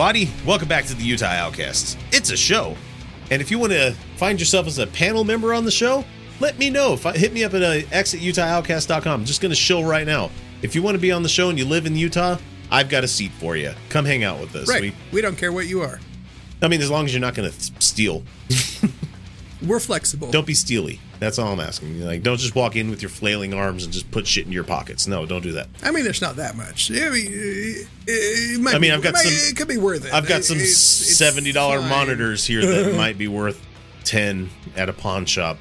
Everybody. Welcome back to the Utah Outcasts. It's a show. And if you want to find yourself as a panel member on the show, let me know. I, hit me up at uh, x at utahoutcast.com. I'm just going to show right now. If you want to be on the show and you live in Utah, I've got a seat for you. Come hang out with us. Right. We, We, don't care what you are. I mean, as long as you're not going to steal. We're flexible. Don't be steely. That's all I'm asking. Like, don't just walk in with your flailing arms and just put shit in your pockets. No, don't do that. I mean, it's not that much. I mean, it, it might I mean, be- I've got it might- some- It could be worth it. I've got some It's- seventy dollar monitors here that might be worth ten at a pawn shop.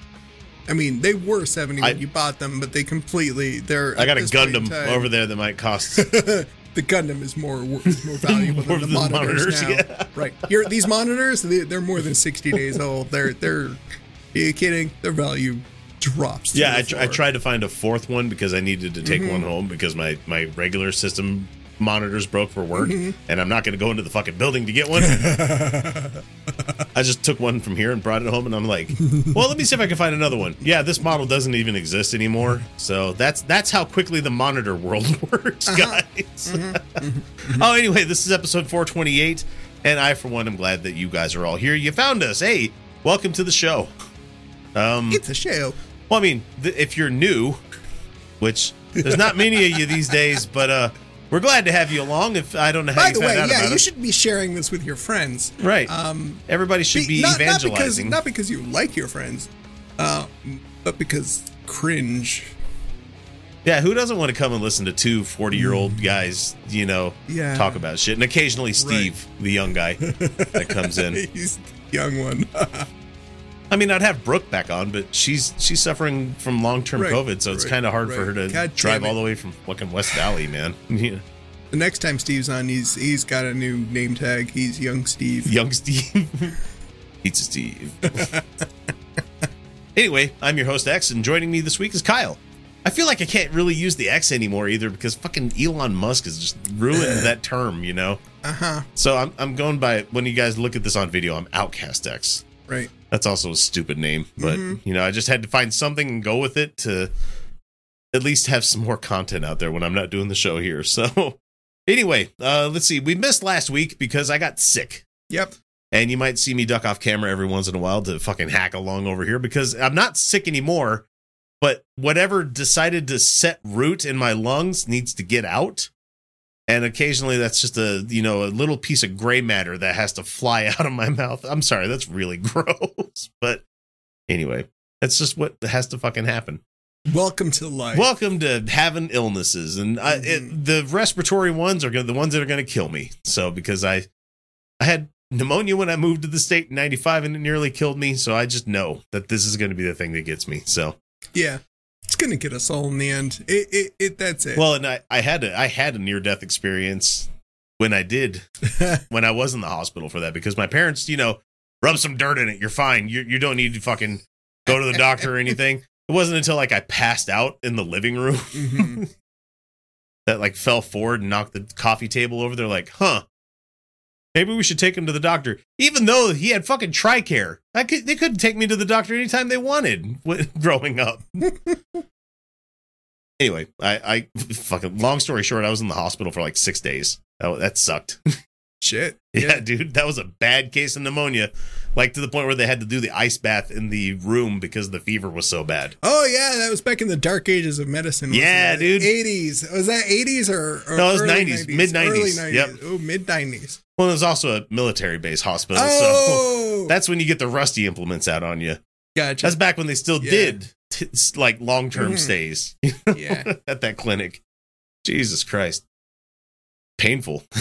I mean, they were seventy I- when you bought them, but they completely they're. I got a this point in Gundam over there that might cost. The Gundam is more is more valuable More than the than monitors, monitors, now. yeah. Right. Here, these monitors, they, they're more than sixty days old. They're they're. Are you kidding? Their value drops. yeah, I, tr- I tried to find a fourth one because I needed to take Mm-hmm. one home because my my regular system monitors broke for work, Mm-hmm. and I'm not going to go into the fucking building to get one. I just took one from here and brought it home, and I'm like, well, let me see if I can find another one. Yeah, this model doesn't even exist anymore. So that's that's how quickly the monitor world works, Uh-huh. guys. Mm-hmm. oh, anyway, this is episode 428, and I, for one, am glad that you guys are all here. You found us. Hey, welcome to the show. Um, It's a show. well, I mean, th- if you're new, which there's not many of you these days, but uh, we're glad to have you along. If I don't know how By you the way, yeah, you us. should be sharing this with your friends. right. Um, Everybody should be, not, not because evangelizing. not because you like your friends, uh, but because cringe. yeah, who doesn't want to come and listen to two 40 year old guys, you know, Yeah. talk about shit? And occasionally Steve, the young guy that comes in. He's the young one. I mean, I'd have Brooke back on, but she's she's suffering from long term Right, COVID, so it's right, kind of hard for her to God drive all the way from fucking West Valley, man. Yeah. the next time Steve's on, he's he's got a new name tag. He's young Steve. Young Steve. Pizza Steve. anyway, I'm your host X, and joining me this week is Kyle. I feel like I can't really use the X anymore either because fucking Elon Musk has just ruined that term, you know? Uh huh. So I'm, I'm going by, when you guys look at this on video, I'm Outcast X. Right. That's also a stupid name, but, you know, I just had to find something and go with it to at least have some more content out there when I'm not doing the show here. So anyway, uh, let's see. We missed last week because I got sick Yep. and you might see me duck off camera every once in a while to fucking hack along over here because I'm not sick anymore. But whatever decided to set root in my lungs needs to get out. And occasionally that's just a, you know, a little piece of gray matter that has to fly out of my mouth. I'm sorry, that's really gross. But anyway, that's just what has to fucking happen. Welcome to life. Welcome to having illnesses, and I, it, mm-hmm. the respiratory ones are gonna, the ones that are going to kill me. So because I, I had pneumonia when I moved to the state in '95, and it nearly killed me. So I just know that this is going to be the thing that gets me. So yeah. It's gonna get us all in the end. It it, it that's it. well, and I, I had a, I had a near death experience when I did when I was in the hospital for that because my parents, you know, rub some dirt in it. You're fine. You you don't need to fucking go to the doctor or anything. It wasn't until like I passed out in the living room Mhm. that like fell forward and knocked the coffee table over. They're like, huh. Maybe we should take him to the doctor, even though he had fucking Tricare. I could, they couldn't take me to the doctor anytime they wanted growing up. anyway, I, I fucking long story short, I was in the hospital for like six days. That, that sucked. Shit. yeah, dude, that was a bad case of pneumonia, like to the point where they had to do the ice bath in the room because the fever was so bad. Oh yeah, that was back in the dark ages of medicine. Yeah, dude. 80s. Was that 80s or, or No, it was 90s, mid-90s. Yep. Oh, mid 90s. Well, there's also a military base hospital, so Oh, that's when you get the rusty implements out on you. gotcha. That's back when they still Yeah. did t- like long term Mhm. stays yeah. at that clinic. Jesus Christ. Painful.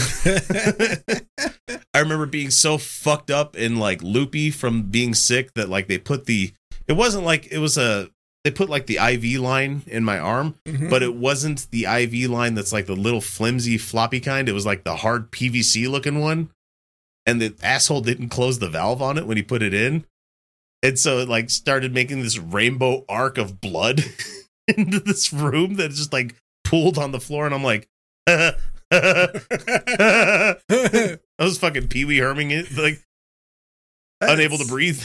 I remember being so fucked up and like loopy from being sick that like they put the it wasn't like it was a they put like the IV line in my arm, Mhm. but it wasn't the IV line that's like the little flimsy floppy kind. It was like the hard PVC looking one. And the asshole didn't close the valve on it when he put it in. And so it like started making this rainbow arc of blood into this room that just like pooled on the floor. And I'm like, I was fucking Pee Wee Herming it, like unable to breathe.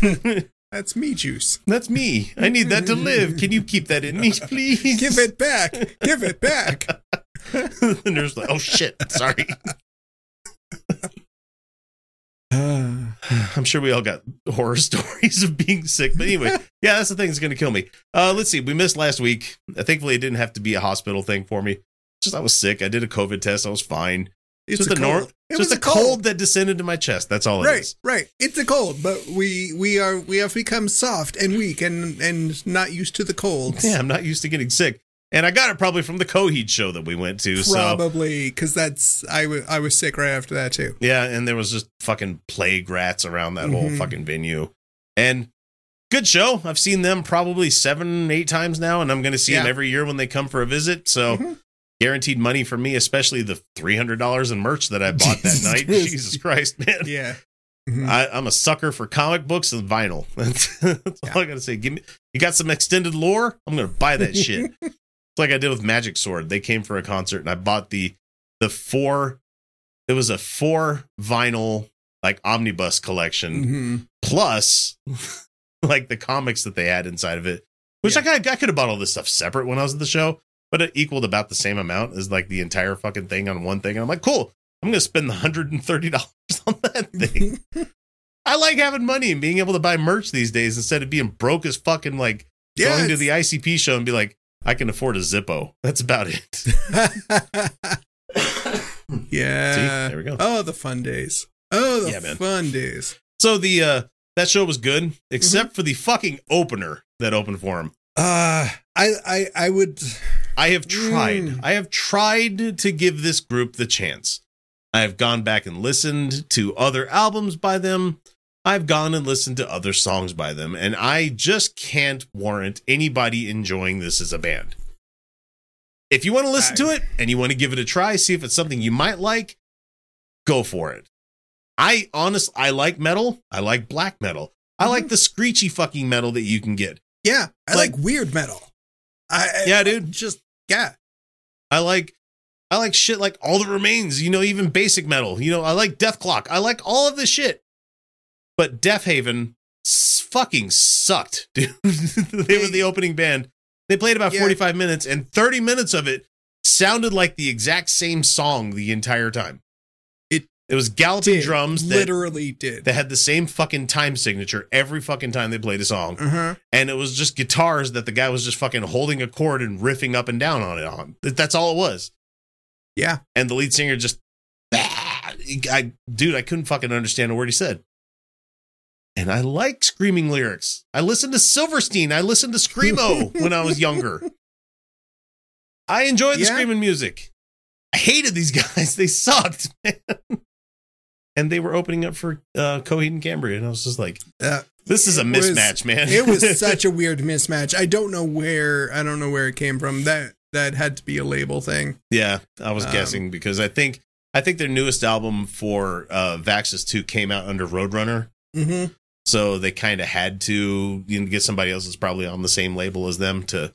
That's me juice. That's me. I need that to live. Can you keep that in me, please? Give it back. Give it back. the nurse like, oh shit, sorry. I'm sure we all got horror stories of being sick, but anyway, yeah, that's the thing that's going to kill me. Uh, let's see, we missed last week. Thankfully, it didn't have to be a hospital thing for me. Just I was sick. I did a COVID test. I was fine. It's just a a cold. It just was a cold. that descended to my chest. That's all it is. Right, right. It's a cold, but we we are we have become soft and weak and and not used to the cold. Yeah, I'm not used to getting sick, and I got it probably from the Coheed show that we went to. So Probably because that's I I was sick right after that too. Yeah, and there was just fucking plague rats around that whole Mhm. fucking venue. And good show. I've seen them probably seven, eight times now, and I'm going to see them every year when they come for a visit. So Mhm. Guaranteed money for me, especially the three hundred dollars in merch that I bought that night. Christ. Jesus Christ, man! Yeah. Mhm. I, I'm a sucker for comic books and vinyl. That's, that's all I gotta say. Give me, you got some extended lore? I'm gonna buy that shit. it's like I did with Magic Sword. They came for a concert, and I bought the the four. It was a four vinyl like omnibus collection Mhm. plus like the comics that they had inside of it. Which Yeah. I could I could have bought all this stuff separate when I was at the show, but it equaled about the same amount as like the entire fucking thing on one thing. And I'm like, cool. I'm gonna spend the hundred and thirty dollars on that thing. I like having money and being able to buy merch these days instead of being broke as fucking like Yeah. going to the ICP show and be like, I can afford a Zippo. That's about it. yeah. See? There we go. Oh, the fun days. Oh, the Yeah, fun days. So the uh that show was good, except Mm-hmm. for the fucking opener that opened for him. Uh I I I would I have tried. Mm. I have tried to give this group the chance. I have gone back and listened to other albums by them. I've gone and listened to other songs by them, and I just can't warrant anybody enjoying this as a band. If you want to listen to it and you want to give it a try, see if it's something you might like, go for it. I honestly, I like metal. I like black metal. I like the screechy fucking metal that you can get. Yeah, I Like- like, weird metal. I I- Yeah, dude. Just yeah. I like I like shit like all that remains, you know, even basic metal. You know, I like Dethklok. I like all of this shit. But Death Haven s- fucking sucked, dude. they were the opening band. They played about Yeah. 45 minutes and 30 minutes of it sounded like the exact same song the entire time. It was galloping Did, drums that, literally did. that had the same fucking time signature every fucking time they played a song uh-huh. and it was just guitars that the guy was just fucking holding a chord and riffing up and down on it on. That's all it was. Yeah. And the lead singer just, I, dude, I couldn't fucking understand a word he said. And I like screaming lyrics. I listened to Silverstein. I listened to Screamo when I was younger. I enjoyed the Yeah. screaming music. I hated these guys. They sucked, man. And they were opening up for uh, Coheed and Cambria, and I was just like, Uh, "This is a It was- mismatch, man." it was such a weird mismatch. I don't know where I don't know where it came from. That that had to be a label thing. Yeah, I was Um, guessing because I think I think their newest album for uh Vaxis 2 came out under Roadrunner. Mm-hmm. So they kind of had to you know, get somebody else that's probably on the same label as them to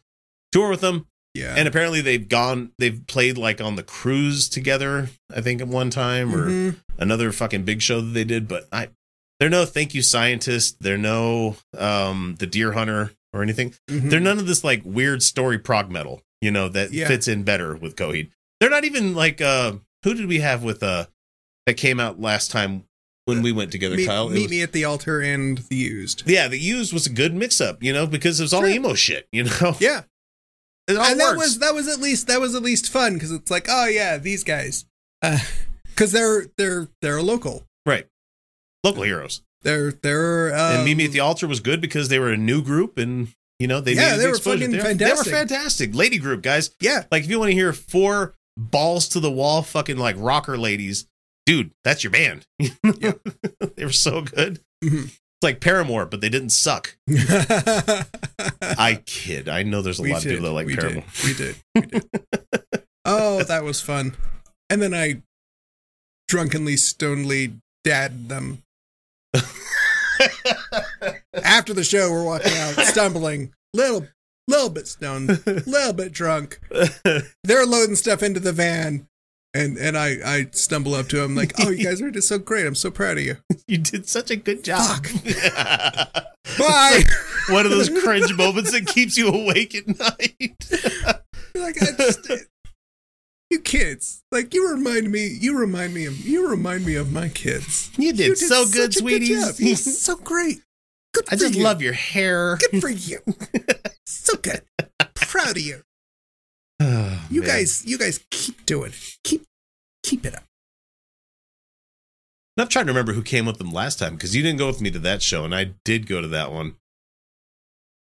tour with them. Yeah. And apparently they've gone they've played like on the cruise together, I think at one time or Mhm. another fucking big show that they did, but I they're no thank you scientist, they're no um the Dear Hunter or anything. Mhm. They're none of this like weird story prog metal, you know, that Yeah. fits in better with Coheed. They're not even like uh who did we have with uh that came out last time when we went together, meet, Kyle? Meet was- me at the altar and the used. yeah, the used was a good mix up, you know, because it was all Sure. emo shit, you know. Yeah. It all and that was that was at least that was at least fun because it's like oh yeah these guys because they're they're they're a local right. Local heroes. they're they're um, and Meet Me at the Altar was good because they were a new group and you know they Yeah, they the were fucking they, were, they were fantastic. fantastic. Lady group, guys. yeah Like if you want to hear four balls to the wall fucking like rocker ladies, dude, that's your band. they were so good. Mhm. like Paramore, but they didn't suck. I kid. I know there's a We lot of people that like we Paramore. Did, we did. We did. oh, that was fun. And then I drunkenly, stonely dad them. After the show, we're walking out, stumbling, little, little bit stoned, little bit drunk. They're loading stuff into the van, and and I I stumble up to him like, "Oh, you guys are just so great. I'm so proud of you." you did such a good job. Bye. One of those cringe moments that keeps you awake at night. like I just, you kids, like you remind me, you remind me of, you remind me of my kids. You did, You so such good, sweeties. job. You're so great. Good I just you. love your hair. Good for you. so good. Proud of you. Oh, You man. guys, you guys keep doing it. Keep, keep it up. I'm trying to remember who came with them last time because you didn't go with me to that show, and I did go to that one.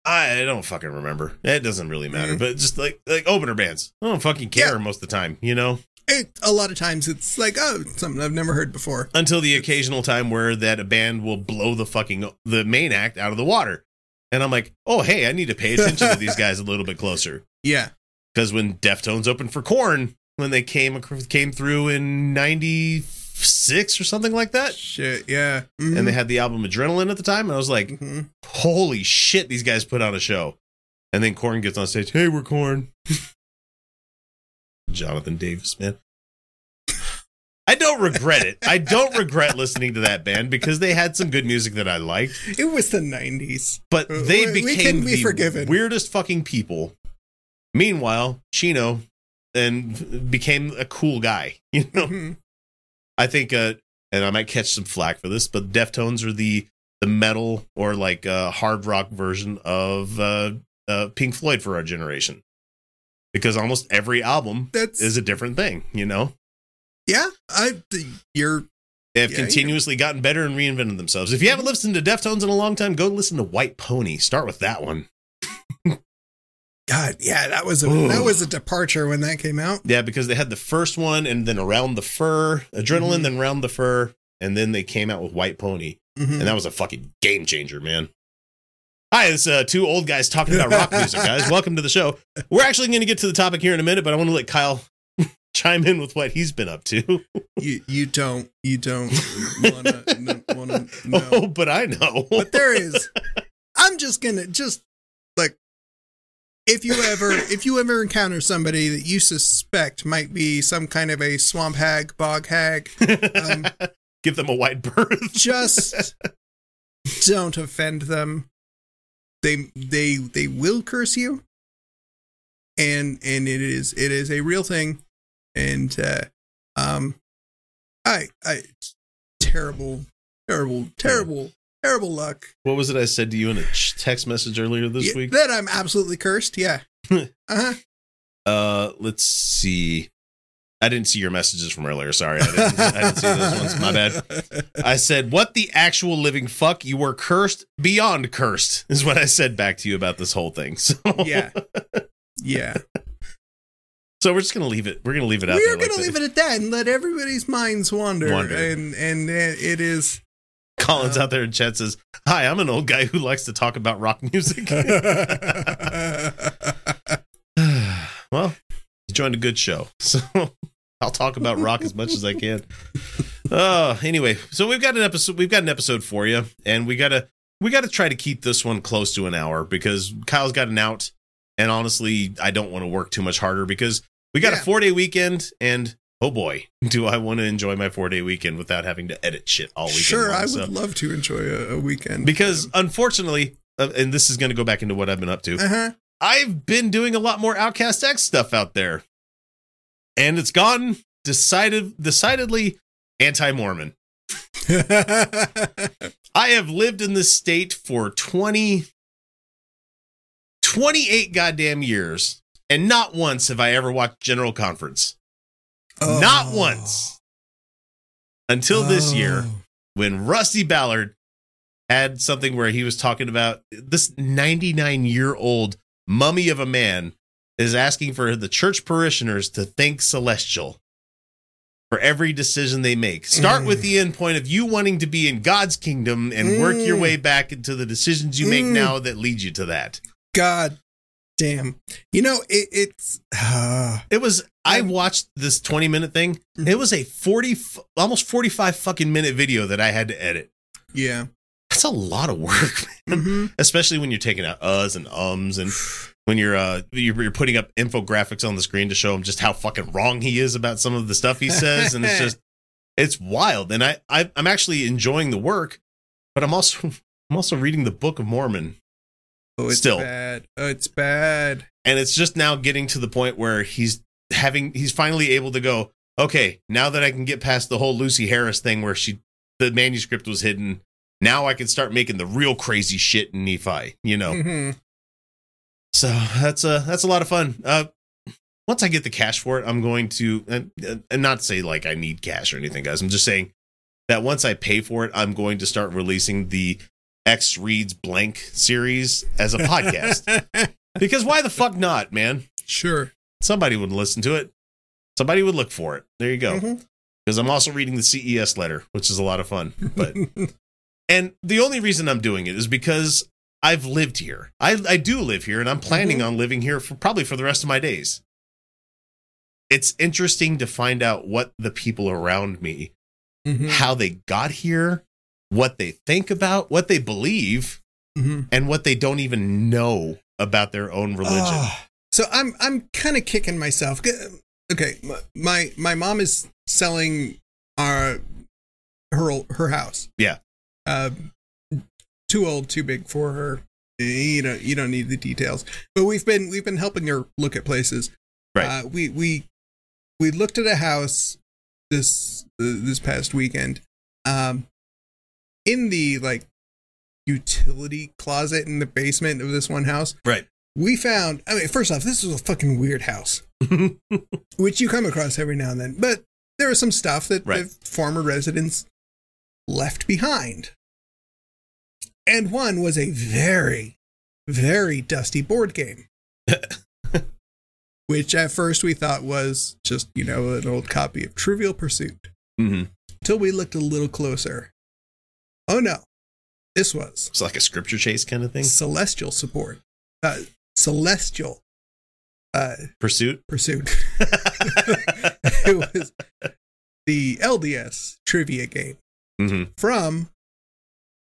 I don't fucking remember. It doesn't really matter. Mhm. But just like like opener bands, I don't fucking care Yeah. most of the time, you know. It, a lot of times it's like, oh, something I've never heard before. Until the occasional time where that a band will blow the fucking the main act out of the water, and I'm like, oh hey, I need to pay attention to these guys a little bit closer. Yeah. Because when Deftones opened for Korn, when they came came through in '96 or something like that, Shit. Yeah. Mm-hmm. and they had the album Adrenaline at the time, and I was like, Mhm. holy shit, these guys put on a show. And then Korn gets on stage, hey, we're Korn. Jonathan Davis, man. I don't regret it. I don't regret listening to that band because they had some good music that I liked, It was the '90s. but Uh, they we- we became can be the forgiven. weirdest fucking people. Meanwhile, Chino and became a cool guy. You know, Mhm. I think, uh, and I might catch some flack for this, but Deftones are the the metal or like uh, hard rock version of uh, uh, Pink Floyd for our generation, because almost every album That's is a different thing. You know, yeah. I you're they have Yeah, yeah. continuously gotten better and reinvented themselves. If you haven't listened to Deftones in a long time, go listen to White Pony. Start with that one. God. Yeah, that was a Ooh. that was a departure when that came out. Yeah, because they had the first one and then around the fur, adrenaline, Mhm. then around the fur, and then they came out with White Pony. Mhm. and that was a fucking game changer, man. Hi, it's uh, two old guys talking about rock music, guys. Welcome to the show. We're actually going to get to the topic here in a minute, but I want to let Kyle chime in with what he's been up to. you you don't you don't wanna n- wanna know. Oh, but I know. But there is. I'm just gonna just like if you ever if you ever encounter somebody that you suspect might be some kind of a swamp hag, bog hag, um, Give them a wide berth. just don't offend them. They they they will curse you, and and it is it is a real thing, and uh, um, I I terrible terrible terrible terrible luck. What was it I said to you in a text message earlier this Yeah, week? That I'm absolutely cursed. Yeah. uh-huh. Uh, let's see. I didn't see your messages from earlier. Sorry, I didn't, I didn't see those ones. My bad. I said, "What the actual living fuck? You were cursed beyond cursed," is what I said back to you about this whole thing. So Yeah. Yeah. So we're just gonna leave it. We're gonna leave it out We're going to leave it at that and let everybody's minds wander. Wander. And and uh, it is Collins out there in chat says, "Hi, I'm an old guy who likes to talk about rock music." well, you joined a good show, so I'll talk about rock as much as I can. Uh, anyway, so we've got an episode. We've got an episode for you, and we gotta we gotta try to keep this one close to an hour because Kyle's got an out, and honestly, I don't want to work too much harder because we got Yeah. a four day weekend, and oh boy, do I want to enjoy my four day weekend without having to edit shit all weekend. sure, long. I would So- love to enjoy a, a weekend. because unfortunately, uh, and this is going to go back into what I've been up to. uh-huh. I've been doing a lot more Outcast X stuff out there, and it's gone decided decidedly anti-Mormon. I have lived in this state for 20 28 goddamn years, and not once have I ever watched General Conference. Not Oh. once. Until this year Oh. when Rusty Ballard had something where he was talking about this 99 year old mummy of a man is asking for the church parishioners to thank Celestial. for every decision they make. Start with the end point of you wanting to be in God's kingdom and work your Mm. way back into the decisions you make Mm. now that lead you to that. God damn. You know, it, it's uh, It was I watched this 20 minute thing. Mhm. It was a 40 almost 45 fucking minute video that I had to edit. yeah. That's a lot of work, man. Mhm. especially when you're taking out uhs and ums and when you're uh you're, you're putting up infographics on the screen to show him just how fucking wrong he is about some of the stuff he says and it's just it's wild and I, I i'm actually enjoying the work but i'm also i'm also reading the book of mormon Oh, it's Still. bad. Oh, it's bad. and it's just now getting to the point where he's having he's finally able to go okay now that i can get past the whole lucy harris thing where she the manuscript was hidden now i can start making the real crazy shit in nephi you know Mhm. So that's a that's a lot of fun. Uh, once I get the cash for it, I'm going to and, and not say like I need cash or anything, guys. I'm just saying that once I pay for it, I'm going to start releasing the X reads blank series as a podcast. because why the fuck not, man? sure. Somebody would listen to it. Somebody would look for it. There you go. Mhm. Because I'm also reading the CES letter, which is a lot of fun. But and the only reason I'm doing it is because I've lived here. I, I do live here, and I'm planning on living here for probably for the rest of my days. It's interesting to find out what the people around me, Mhm. how they got here, what they think about, what they believe, Mhm. and what they don't even know about their own religion. Ah. so I'm I'm kind of kicking myself. Okay, my my mom is selling our her her house. Yeah. Uh, too old, too big for her. You don't you don't need the details. But we've been we've been helping her look at places. Right. Uh, we we we looked at a house this uh, this past weekend. Um, in the like utility closet in the basement of this one house Right. we found i mean first off this was a fucking weird house. Which you come across every now and then but there was some stuff that Right. the former residents left behind. And one was a very very dusty board game. Which at first we thought was just you know an old copy of trivial pursuit. Hmm until we looked a little closer oh no this was It's like a scripture chase kind of thing. celestial support uh, celestial uh Pursuit. pursuit it was the lds trivia game hmm from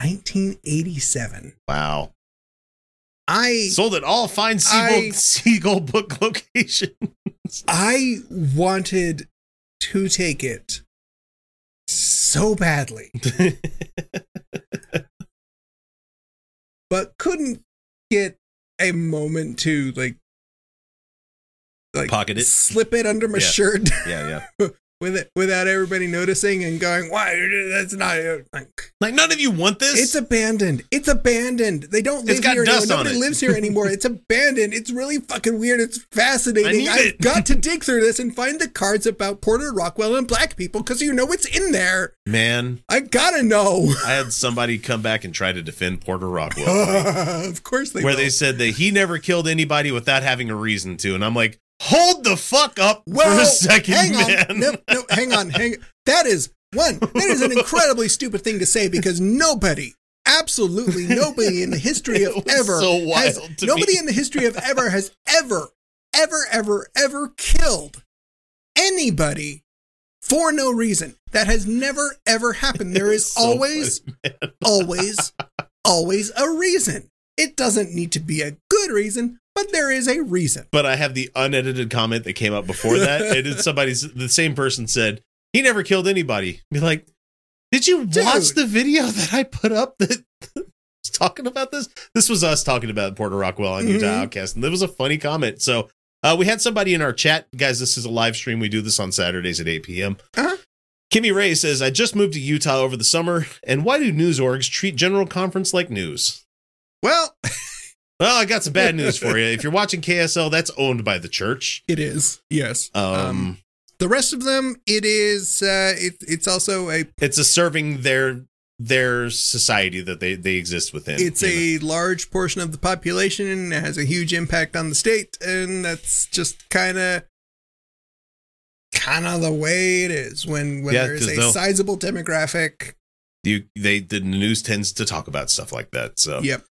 1987 Wow. i Sold at all fine seagull, I- seagull book location. i wanted to take it so badly but couldn't get a moment to like like Pocket it. slip it under my Yeah. shirt yeah, yeah. with it without everybody noticing and going, "Why? That's not like Like none of you want this. it's abandoned. It's abandoned. They don't live It's got here dust anymore. on Nobody it." lives here anymore. It's abandoned. It's really fucking weird. It's fascinating. I've it. got to dig through this and find the cards about Porter Rockwell and black people because you know it's in there. Man, I gotta know. I had somebody come back and try to defend Porter Rockwell, of course they where will. they said that he never killed anybody without having a reason to, and I'm like, hold the fuck up for a second, hang man. on. No, no, hang on. Hang. That is one. That is an incredibly stupid thing to say because nobody, absolutely nobody in the history of ever, so has- to nobody me. in the history of ever has ever, ever, ever, ever killed anybody for no reason. That has never ever happened. There is so always, funny, always, always a reason. It doesn't need to be a good reason, but there is a reason. But I have the unedited comment that came up before that. and it's somebody's the same person said he never killed anybody. Be like, did you Dude. watch the video that I put up that was talking about this? This was us talking about Porter Rockwell on Utah Mhm. Outcast, and it was a funny comment. So uh, we had somebody in our chat, guys. This is a live stream. We do this on Saturdays at 8 p.m. Uh-huh. Kimmy Ray says, I just moved to Utah over the summer, and why do news orgs treat General Conference like news? Well, Well, I got some bad news for you. If you're watching KSL, that's owned by the church. it is. Yes. Um, The rest of them, it is. Uh, it, it's also a. it's a serving their their society that they they exist within. It's you know? a large portion of the population and it has a huge impact on the state, and that's just kind of kind of the way it is when when Yeah, there's a sizable demographic. You they the news tends to talk about stuff like that. So Yep.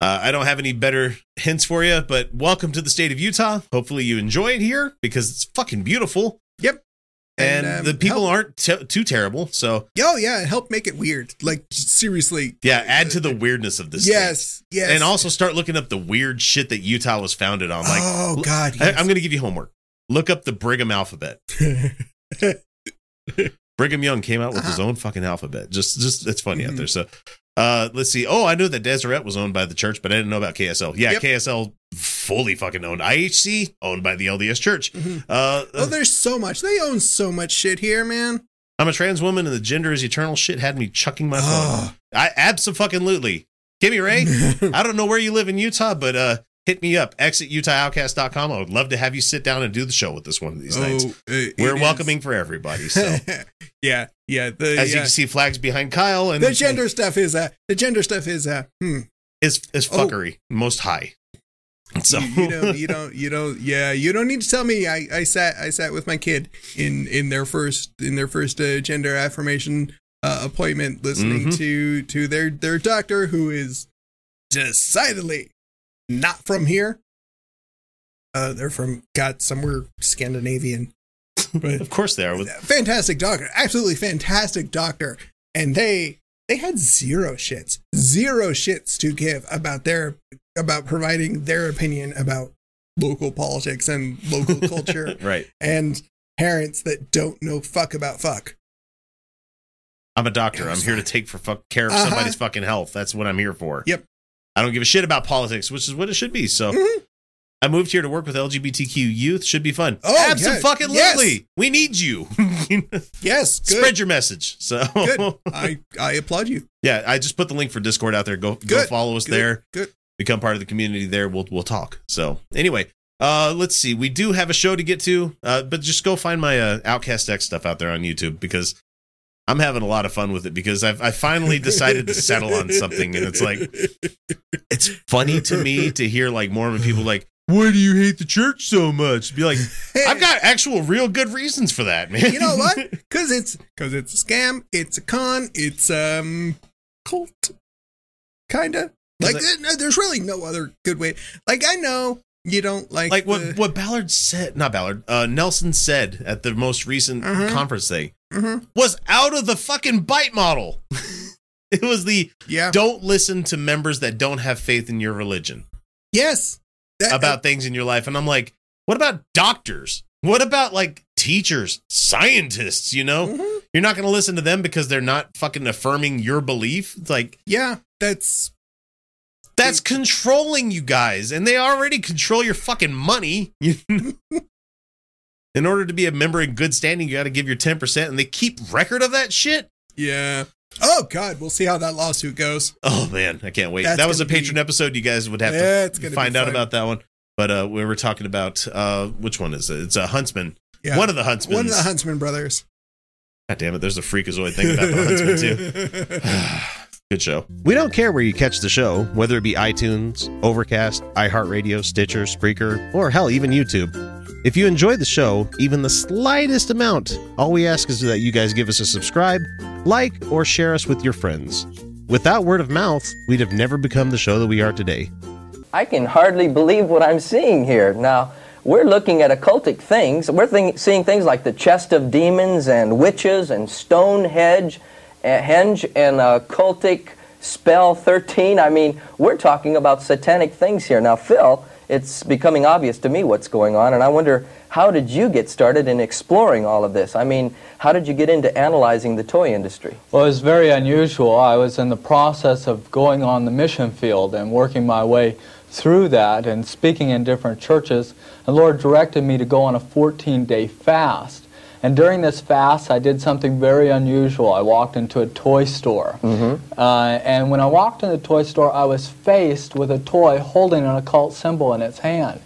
Uh, I don't have any better hints for you, but welcome to the state of Utah. Hopefully, you enjoy it here because it's fucking beautiful, Yep. and, um, the people help- aren't t- too terrible. So, Oh yeah, help make it weird. Like seriously. yeah, add to the weirdness of this. Yes. Yes. and also start looking up the weird shit that Utah was founded on. Like, oh God. I, Yes. I'm going to give you homework. Look up the Brigham alphabet. Brigham Young came out with his Uh-huh. own fucking alphabet. Just, just it's funny out Mhm. there. So, uh, let's see. Oh, I knew that Deseret was owned by the church, but I didn't know about KSL. Yeah, Yep. KSL fully fucking owned. IHC owned by the LDS Church. Mhm. Uh, Oh, there's so much. They own so much shit here, man. I'm a trans woman, and the gender is eternal. Shit had me chucking my phone. I absolutely. Kimmy Ray, I don't know where you live in Utah, but uh, hit me up. X at UtahOutcast.com. I would love to have you sit down and do the show with us one of these nights. Oh, it- We're is- welcoming for everybody. So, yeah, yeah. The as you can see, flags behind Kyle and the gender stuff is uh the gender stuff is uh hmm. is is Oh. fuckery most high. So you, you don't you don't you don't yeah you don't need to tell me I, I sat I sat with my kid in in their first in their first uh, gender affirmation uh, appointment listening Mhm. to to their their doctor who is decidedly not from here uh they're from God somewhere Scandinavian but of course they are. With, fantastic doctor absolutely fantastic doctor and they they had zero shits zero shits to give about their about providing their opinion about local politics and local culture right. and parents that don't know fuck about fuck I'm a doctor. I'm here to take for fuck, care of Uh-huh. somebody's fucking health. That's what I'm here for. Yep. I don't give a shit about politics, which is what it should be. So Mhm. I moved here to work with LGBTQ youth. Should be fun. Oh, Absolutely. yeah. fucking Yes. We need you. yes good Spread your message. So good i i applaud you yeah, I just put the link for Discord out there. Go go follow us Good. there. good Become part of the community there. We'll we'll talk. So anyway, uh, let's see. We do have a show to get to, uh, but just go find my uh, Outcast X stuff out there on YouTube because I'm having a lot of fun with it because I've I finally decided to settle on something, and it's like it's funny to me to hear like Mormon people like, "Why do you hate the church so much?" Be like, I've got actual real good reasons for that, man. you know what because it's because it's a scam it's a con it's um cult kinda like there- no, there's really no other good way like i know you don't like like what the- what Ballard said, not Ballard, uh, Nelson said at the most recent Mhm. conference thing Mhm. was out of the fucking bite model. it was the yeah don't listen to members that don't have faith in your religion yes That- about things in your life, and I'm like, what about doctors? What about like teachers, scientists? You know, Mhm. you're not going to listen to them because they're not fucking affirming your belief. It's like yeah that's That's controlling you guys, and they already control your fucking money. in order to be a member in good standing, you got to give your 10%, and they keep record of that shit. yeah oh god we'll see how that lawsuit goes Oh, man, I can't wait. That's that was a gonna be- patron episode. You guys would have to find out about that one. But uh, we were talking about uh, which one is it? It's a Huntsman. yeah One of the Huntsmen. one of the huntsman brothers God damn it, there's a freakazoid thing about the Huntsman, too. Good show. We don't care where you catch the show, whether it be iTunes, Overcast, iHeartRadio, Stitcher, Spreaker, or hell, even YouTube. If you enjoy the show, even the slightest amount, all we ask is that you guys give us a subscribe, like, or share us with your friends. Without word of mouth, we'd have never become the show that we are today. I can hardly believe what I'm seeing here. Now, we're looking at occultic things. We're think, seeing things like the chest of demons and witches and Stonehenge uh, henge and uh, cultic spell 13. I mean, we're talking about satanic things here. Now, Phil, it's becoming obvious to me what's going on, and I wonder how did you get started in exploring all of this? I mean, how did you get into analyzing the toy industry? Well, it was very unusual. I was in the process of going on the mission field and working my way through that and speaking in different churches. And Lord directed me to go on a 14 day fast. And during this fast, I did something very unusual. I walked into a toy store. Uh, and when I walked into the toy store, I was faced with a toy holding an occult symbol in its hand.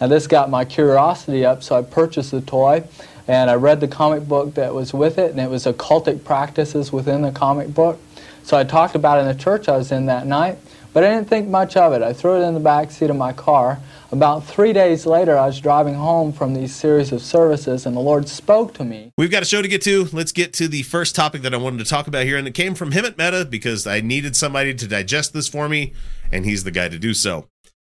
And this got my curiosity up, so I purchased the toy and I read the comic book that was with it, and it was occultic practices within the comic book. So I talked about it in the church I was in that night. But I didn't think much of it. I threw it in the back seat of my car. About three days later, I was driving home from these series of services, and the Lord spoke to me. We've got a show to get to. Let's get to the first topic that I wanted to talk about here, and it came from Hemant Mehta because I needed somebody to digest this for me, and he's the guy to do so.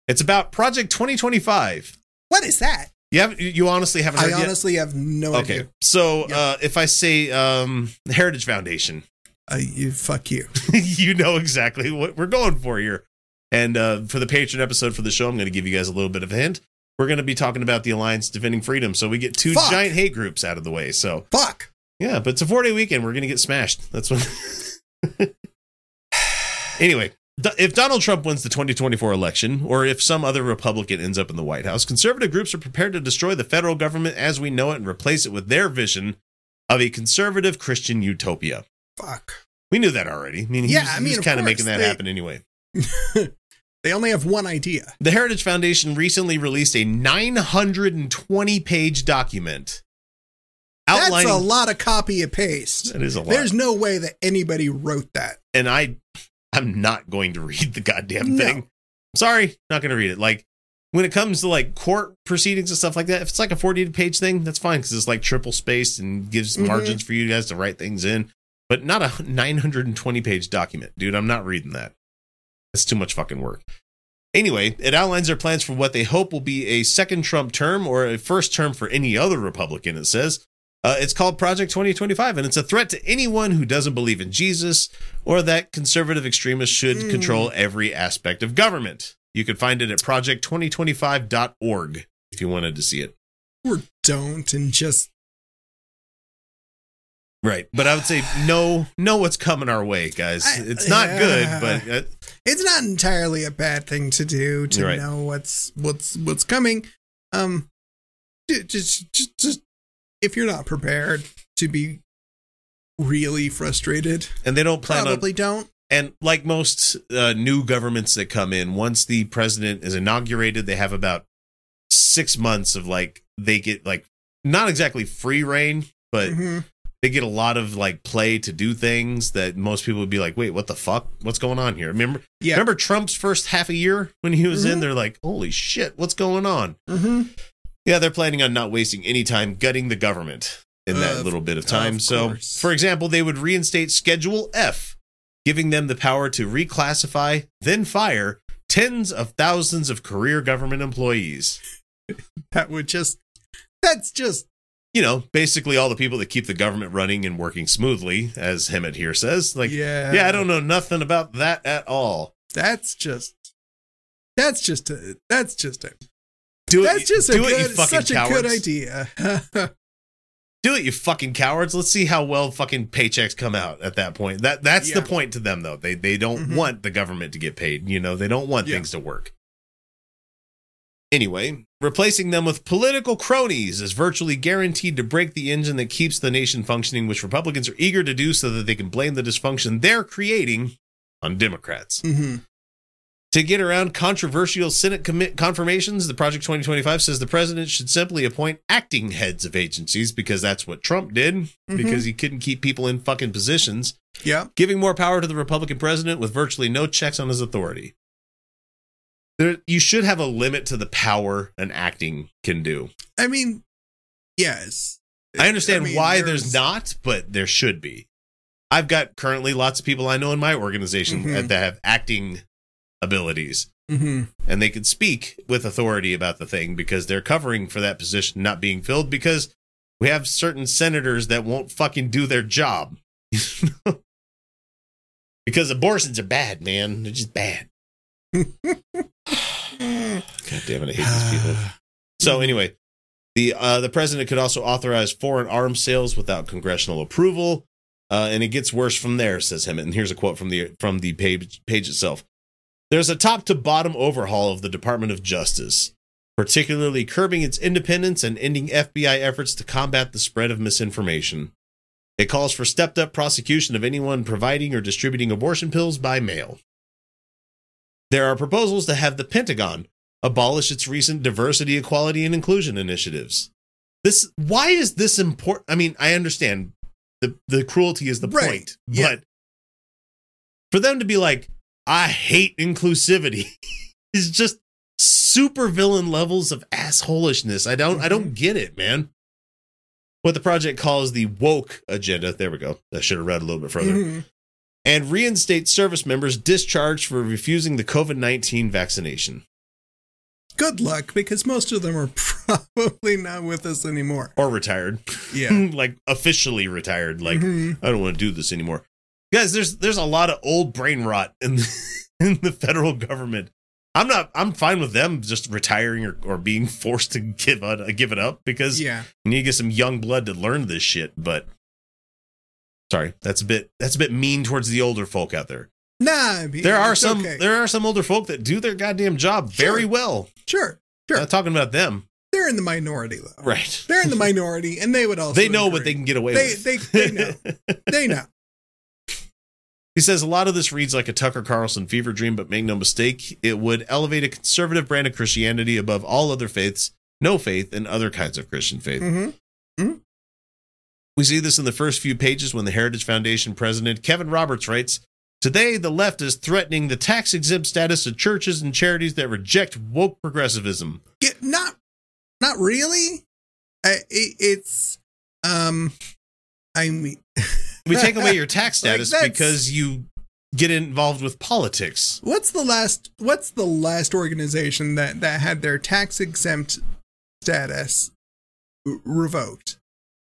It's about Project 2025. What is that? You have you honestly haven't heard I yet? honestly have no Okay, idea. so Yeah. uh, if I say um, the Heritage Foundation, Uh, you fuck you. you know exactly what we're going for here. And uh, for the patron episode for the show, I'm going to give you guys a little bit of a hint. We're going to be talking about the Alliance Defending Freedom, so we get two Fuck. giant hate groups out of the way. So Fuck. yeah, but it's a four day weekend. We're going to get smashed. That's what. anyway, if Donald Trump wins the 2024 election, or if some other Republican ends up in the White House, conservative groups are prepared to destroy the federal government as we know it and replace it with their vision of a conservative Christian utopia. Fuck. We knew that already. I mean, he's, Yeah, I mean, he's kind of course, making that they- happen anyway. They only have one idea. The Heritage Foundation recently released a 920 page document outlining. That's a lot of copy and paste. that is a lot. There's no way that anybody wrote that. and I, I'm not going to read the goddamn thing. No. Sorry, not going to read it. Like when it comes to like court proceedings and stuff like that, if it's like a 40 page thing, that's fine because it's like triple spaced and gives Mhm. margins for you guys to write things in. But not a 920 page document, dude. I'm not reading that. That's too much fucking work. Anyway, it outlines their plans for what they hope will be a second Trump term or a first term for any other Republican, it says. Uh, it's called Project 2025, and it's a threat to anyone who doesn't believe in Jesus or that conservative extremists should Mm. control every aspect of government. You can find it at project2025.org if you wanted to see it. Or don't and just Right. But I would say know know what's coming our way, guys. I- It's not good, but uh, it's not entirely a bad thing to do to right. know what's what's what's coming. Um just just just if you're not prepared to be really frustrated, and they don't plan on probably don't. And like most uh, new governments that come in, once the president is inaugurated, they have about six months of like they get like not exactly free reign, but Mhm. They get a lot of like play to do things that most people would be like, "Wait, what the fuck? What's going on here?" Remember, Yeah. remember Trump's first half a year when he was in? Mhm. They're like, "Holy shit, what's going on?" Mhm. Yeah, they're planning on not wasting any time gutting the government in that little bit of time. of so, for example, they would reinstate Schedule F, giving them the power to reclassify, then fire tens of thousands of career government employees. That would just that's just You know, basically all the people that keep the government running and working smoothly, as Hemant here says. Like, yeah. yeah, I don't know nothing about that at all. That's just that's just a that's just a Do that's it, just a do it, good, you fucking such cowards. a good idea. Do it, you fucking cowards. Let's see how well fucking paychecks come out at that point. That that's the point to them though. They they don't Mhm. want the government to get paid. You know, they don't want Yeah. things to work. Anyway, replacing them with political cronies is virtually guaranteed to break the engine that keeps the nation functioning, which Republicans are eager to do so that they can blame the dysfunction they're creating on Democrats. Mhm. To get around controversial Senate commit confirmations, the Project 2025 says the president should simply appoint acting heads of agencies because that's what Trump did Mm-hmm. because he couldn't keep people in fucking positions, Yeah. giving more power to the Republican president with virtually no checks on his authority. There, you should have a limit to the power an acting can do. I mean, yes. I understand mean, why there's, not, but there should be. I've got currently lots of people I know in my organization Mhm. that have acting abilities. Mhm. and they can speak with authority about the thing because they're covering for that position not being filled because we have certain senators that won't fucking do their job. because abortions are bad, man. They're just bad. God damn it, I hate these people. So anyway, the uh, the president could also authorize foreign arms sales without congressional approval, uh, and it gets worse from there, says Hemant. And here's a quote from the from the page page itself. There's a top to bottom overhaul of the Department of Justice, particularly curbing its independence and ending FBI efforts to combat the spread of misinformation. It calls for stepped up prosecution of anyone providing or distributing abortion pills by mail. There are proposals to have the Pentagon abolish its recent diversity, equality, and inclusion initiatives. This why is this important? I mean, I understand the the cruelty is the Right. point, Yeah. but for them to be like, I hate inclusivity. is just super villain levels of assholishness. I don't I don't get it, man. What the project calls the woke agenda. There we go. I should have read a little bit further. Mhm. And reinstate service members discharged for refusing the COVID 19 vaccination Good luck, because most of them are probably not with us anymore. or retired. Yeah. like officially retired. Like, Mhm. I don't want to do this anymore. Guys, there's there's a lot of old brain rot in the, in the federal government. I'm not I'm fine with them just retiring or, or being forced to give it give it up because Yeah. you need to get some young blood to learn this shit, but sorry, that's a bit that's a bit mean towards the older folk out there. Nah, I mean, There are some okay. there are some older folk that do their goddamn job very well. Sure. Sure. Not talking about them. They're in the minority, though. Right. They're in the minority, and they would also. they know what they can get away They, with. they, they know. they know. He says a lot of this reads like a Tucker Carlson fever dream, but make no mistake, it would elevate a conservative brand of Christianity above all other faiths, no faith, and other kinds of Christian faith. hmm We see this in the first few pages when the Heritage Foundation president Kevin Roberts writes Today, the left is threatening the tax exempt status of churches and charities that reject woke progressivism. Get not, not really. I, it, it's, um, I mean, We take away your tax status that's- because you get involved with politics. what's the last? What's the last organization that that had their tax exempt status revoked?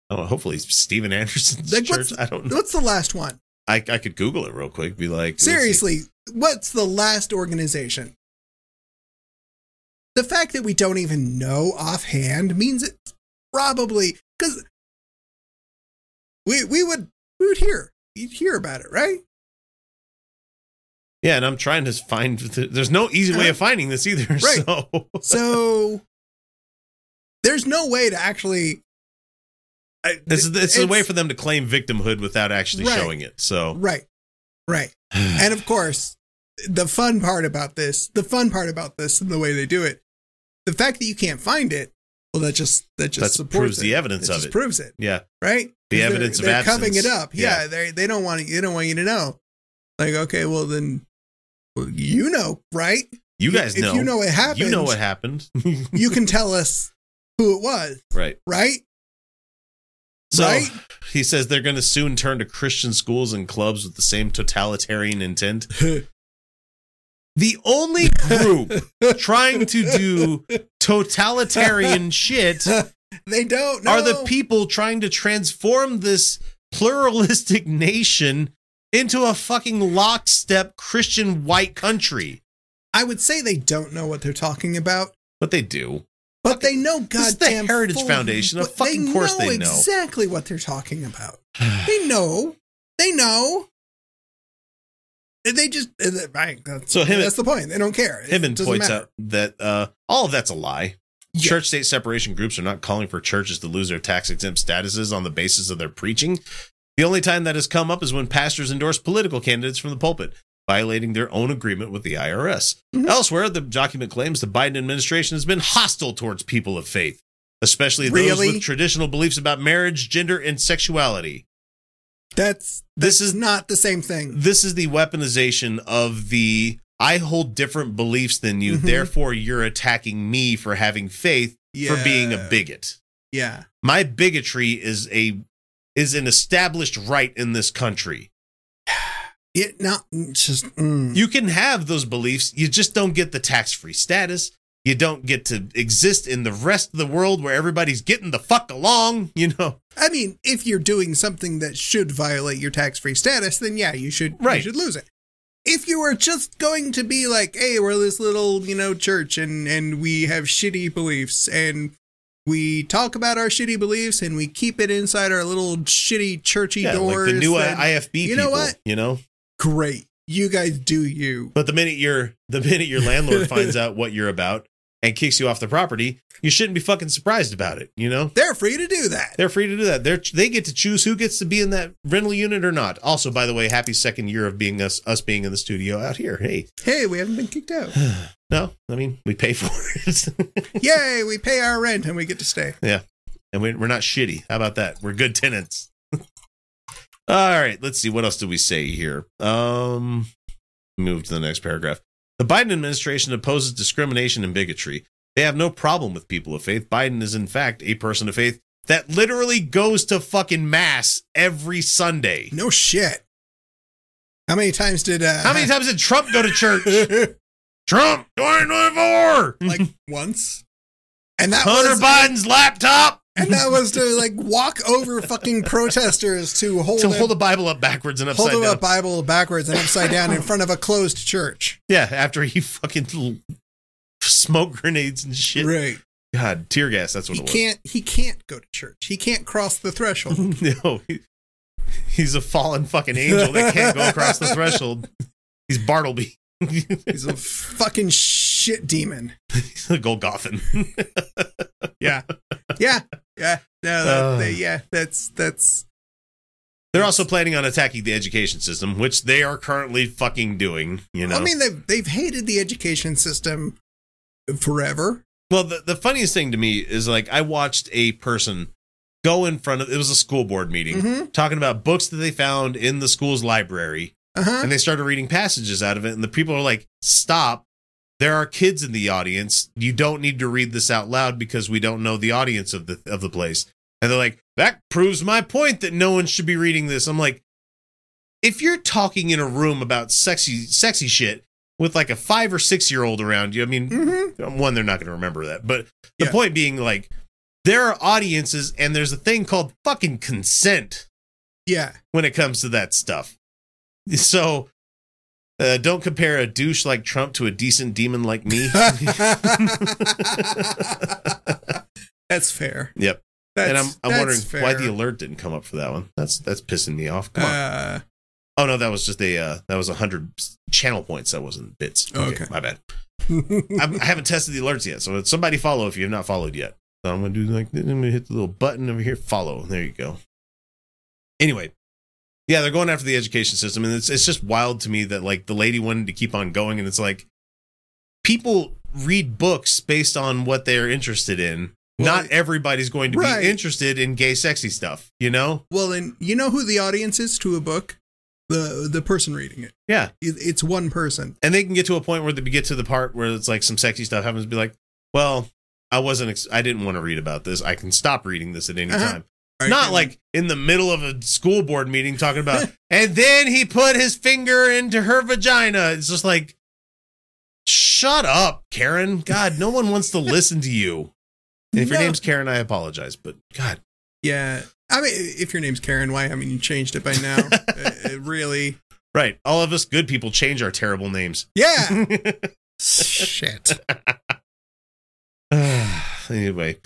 Oh, hopefully Steven Anderson's Like, church. what's- I don't know. What's the last one? I, I could Google it real quick. Be like. Seriously, what's the last organization? The fact that we don't even know offhand means it's probably because we we would we would hear you'd hear about it, right? Yeah, and I'm trying to find. There's no easy way of uh-huh. finding this either. Right. So So there's no way to actually. I- this is is a way for them to claim victimhood without actually Right. showing it. So right, right. and of course, the fun part about this, the fun part about this, and the way they do it, the fact that you can't find it, well, that just that just That supports proves it. the evidence That of it. proves it, yeah, right? The evidence of they're, they're covering it up. Yeah, Yeah. they they don't want you. They don't want you to know. Like, okay, well then, well, you know, right? you guys if know. you know what happened, You know what happened. you can tell us who it was, right. right? So Right? he says they're going to soon turn to Christian schools and clubs with the same totalitarian intent. The only group trying to do totalitarian shit they don't know. are the people trying to transform this pluralistic nation into a fucking lockstep Christian white country. I would say they don't know what they're talking about, But they do. But they know goddamn the Heritage full- Foundation. Of fucking course they know. exactly what they're talking about. They know. They know. They just right. That's, So him- that's the point. They don't care. It points matter. out that uh, all of that's a lie. Yeah. Church state separation groups are not calling for churches to lose their tax exempt statuses on the basis of their preaching. The only time that has come up is when pastors endorse political candidates from the pulpit, violating their own agreement with the IRS. Mhm. Elsewhere, the document claims the Biden administration has been hostile towards people of faith, especially those Really? with traditional beliefs about marriage, gender, and sexuality. That's This is not the same thing. this is the weaponization of the I hold different beliefs than you, Mhm. therefore you're attacking me for having faith for being a bigot. Yeah. My bigotry is a is an established right in this country. It not just mm. You can have those beliefs, you just don't get the tax-free status. You don't get to exist in the rest of the world where everybody's getting the fuck along, you know. I mean, if you're doing something that should violate your tax-free status, then yeah, you should Right. you should lose it. If you were just going to be like, "Hey, we're this little, you know, church and and we have shitty beliefs and we talk about our shitty beliefs and we keep it inside our little shitty churchy Yeah, doors." like the new then IFB you people, know what? you know. Great. You guys do you. But the minute your the minute your landlord finds out what you're about and kicks you off the property, you shouldn't be fucking surprised about it. You know, They're free to do that. they're free to do that. They're they get to choose who gets to be in that rental unit or not. Also, by the way, happy second year of being us us being in the studio out here. Hey, Hey, we haven't been kicked out. no, I mean we pay for it, Yay, we pay our rent and we get to stay. Yeah, and we, we're not shitty. How about that? We're good tenants. All right, let's see what else do we say here. Um, move to the next paragraph. The Biden administration opposes discrimination and bigotry. They have no problem with people of faith. Biden is, in fact, a person of faith that literally goes to fucking mass every Sunday. No shit. How many times did uh How many times did Trump go to church? Trump 2024. like once? And that Hunter was Biden's laptop and that was to like walk over fucking protesters to hold to a- hold the Bible up backwards and upside down. hold a. Bible backwards and upside down in front of a closed church. Yeah, after he fucking smoke grenades and shit. Right. God, tear gas. That's what He it was. can't he can't go to church. He can't cross the threshold. no, he, he's a fallen fucking angel that can't go across the threshold. He's Bartleby. He's a fucking shit demon. he's a Golgothan. Yeah. Yeah. Yeah. No, that, Uh. they- yeah, that's that's They're also planning on attacking the education system, which they are currently fucking doing. You know, I mean they've they've hated the education system forever. Well, the, the funniest thing to me is like I watched a person go in front of it was a school board meeting Mhm. talking about books that they found in the school's library Uh-huh. and they started reading passages out of it and the people are like stop there are kids in the audience you don't need to read this out loud because we don't know the audience of the of the place and they're like that proves my point that no one should be reading this i'm like if you're talking in a room about sexy sexy shit with like a 5 or 6 year old around you i mean Mhm. one they're not going to remember that but the Yeah. point being like there are audiences and there's a thing called fucking consent Yeah. when it comes to that stuff so uh, don't compare a douche like trump to a decent demon like me. That's fair. yep. That's, and i'm, I'm wondering why the alert didn't come up for that one. That's that's pissing me off. Come on. Uh, oh no that was just a uh, that was a hundred channel points. That wasn't bits. Okay. my bad. I'm, i haven't tested the alerts yet so somebody follow if you have not followed yet. So i'm gonna do like i'm gonna hit the little button over here. Follow. There you go. Anyway yeah they're going after the education system and it's, it's just wild to me that like the lady wanted to keep on going and it's like people read books based on what they're interested in Well, not everybody's going to right. be interested in gay sexy stuff you know well, and you know who the audience is to a book? The the person reading it. yeah It- It's one person. and they can get to a point where they get to the part where it's like some sexy stuff happens to be like well i wasn't ex- i didn't want to read about this i can stop reading this at any Uh-huh. time Right? not like in the middle of a school board meeting talking about and then he put his finger into her vagina it's just like shut up karen god no one wants to listen to you and if your name's karen i apologize but god Yeah. I mean, if your name's Karen, why haven't you changed it by now? uh, really? right all of us good people change our terrible names Yeah. Shit. anyway,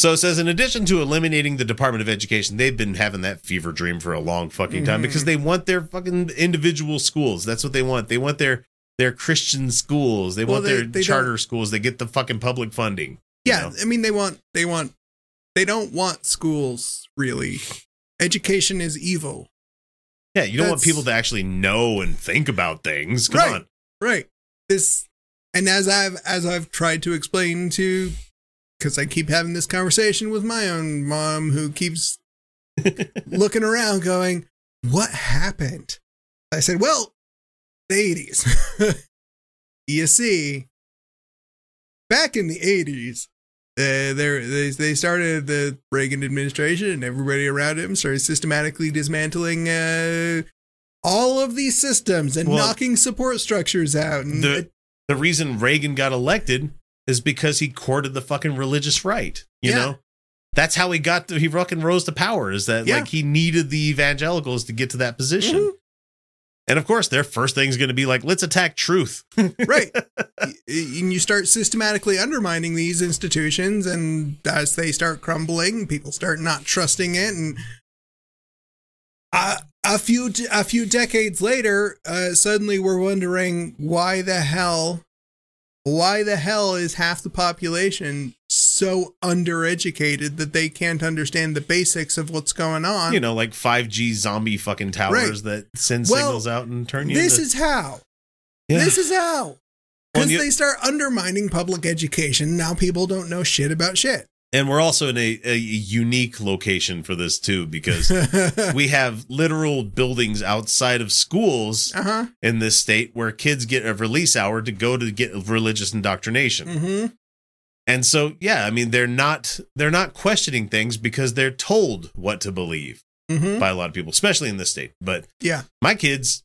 so it says in addition to eliminating the Department of Education, they've been having that fever dream for a long fucking time Mhm. because they want their fucking individual schools. That's what they want. They want their their Christian schools. They Well, want they- their they charter don't- schools. They get the fucking public funding. Yeah. know? I mean, they want they want they don't want schools really. Education is evil. Yeah, you don't want people to actually know and think about things. Come Right. on. Right. This and as I've as I've tried to explain to because I keep having this conversation with my own mom who keeps looking around going, What happened? I said, Well, the 80s. you see, back in the 80s, uh, they they started the Reagan administration, and everybody around him started systematically dismantling uh, all of these systems and Well, knocking support structures out. And The the reason Reagan got elected is because he courted the fucking religious right. You Yeah. know? That's how he got to he fucking rose to power, is that Yeah. like he needed the evangelicals to get to that position. Mhm. And of course, their first thing is going to be like, let's attack truth. right. And you start systematically undermining these institutions, and as they start crumbling, people start not trusting it, and uh, a few a few decades later, uh, suddenly we're wondering why the hell, why the hell is half the population so undereducated that they can't understand the basics of what's going on? you know, like 5G zombie fucking towers that send Well, signals out and turn you this into, is how. Yeah. This is how. Well, Because you- they start undermining public education. Now people don't know shit about shit. And we're also in a, a unique location for this too, because we have literal buildings outside of schools uh huh. in this state where kids get a release hour to go to get religious indoctrination. Mm-hmm. And so, yeah, I mean, they're not they're not questioning things because they're told what to believe Mm-hmm. by a lot of people, especially in this state. But Yeah. my kids,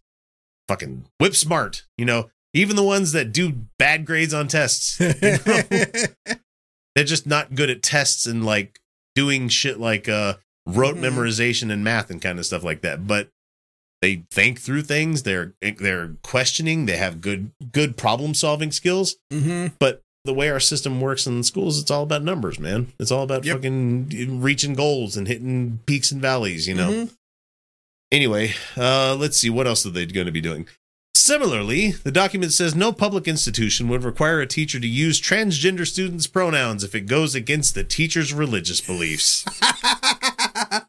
fucking whip smart, you know. Even the ones that do bad grades on tests, you know, they're just not good at tests and like doing shit like uh rote Mhm. memorization and math and kind of stuff like that. But they think through things. They're they're questioning. They have good good problem solving skills. mm-hmm. But the way our system works in schools, it's all about numbers, man. It's all about Yep. fucking reaching goals and hitting peaks and valleys, you know. Mhm. Anyway, uh, let's see what else are they going to be doing. Similarly, the document says no public institution would require a teacher to use transgender students' pronouns if it goes against the teacher's religious beliefs.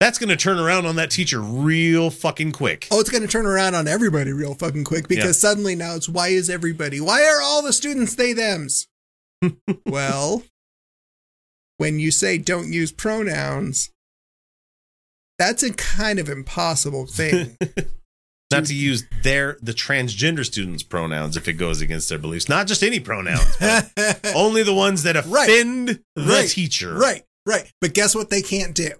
That's going to turn around on that teacher real fucking quick. Oh, it's going to turn around on everybody real fucking quick because Yeah. suddenly now it's why is everybody? Why are all the students they thems? well, when you say don't use pronouns, that's a kind of impossible thing. Not to use their the transgender students' pronouns if it goes against their beliefs. Not just any pronouns, only the ones that Right. offend the Right. teacher. right, right. But guess what they can't do?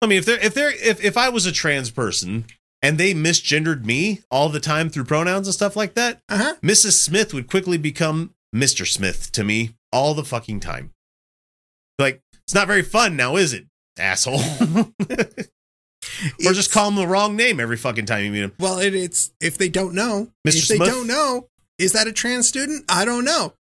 I mean, if they're if they're if if I was a trans person and they misgendered me all the time through pronouns and stuff like that, Uh huh. Mrs. Smith would quickly become Mr. Smith to me all the fucking time. Like, it's not very fun now, is it, asshole? or just call him the wrong name every fucking time you meet him. Well, it, it's if they don't know. Mr. If they don't know, is that a trans student? I don't know.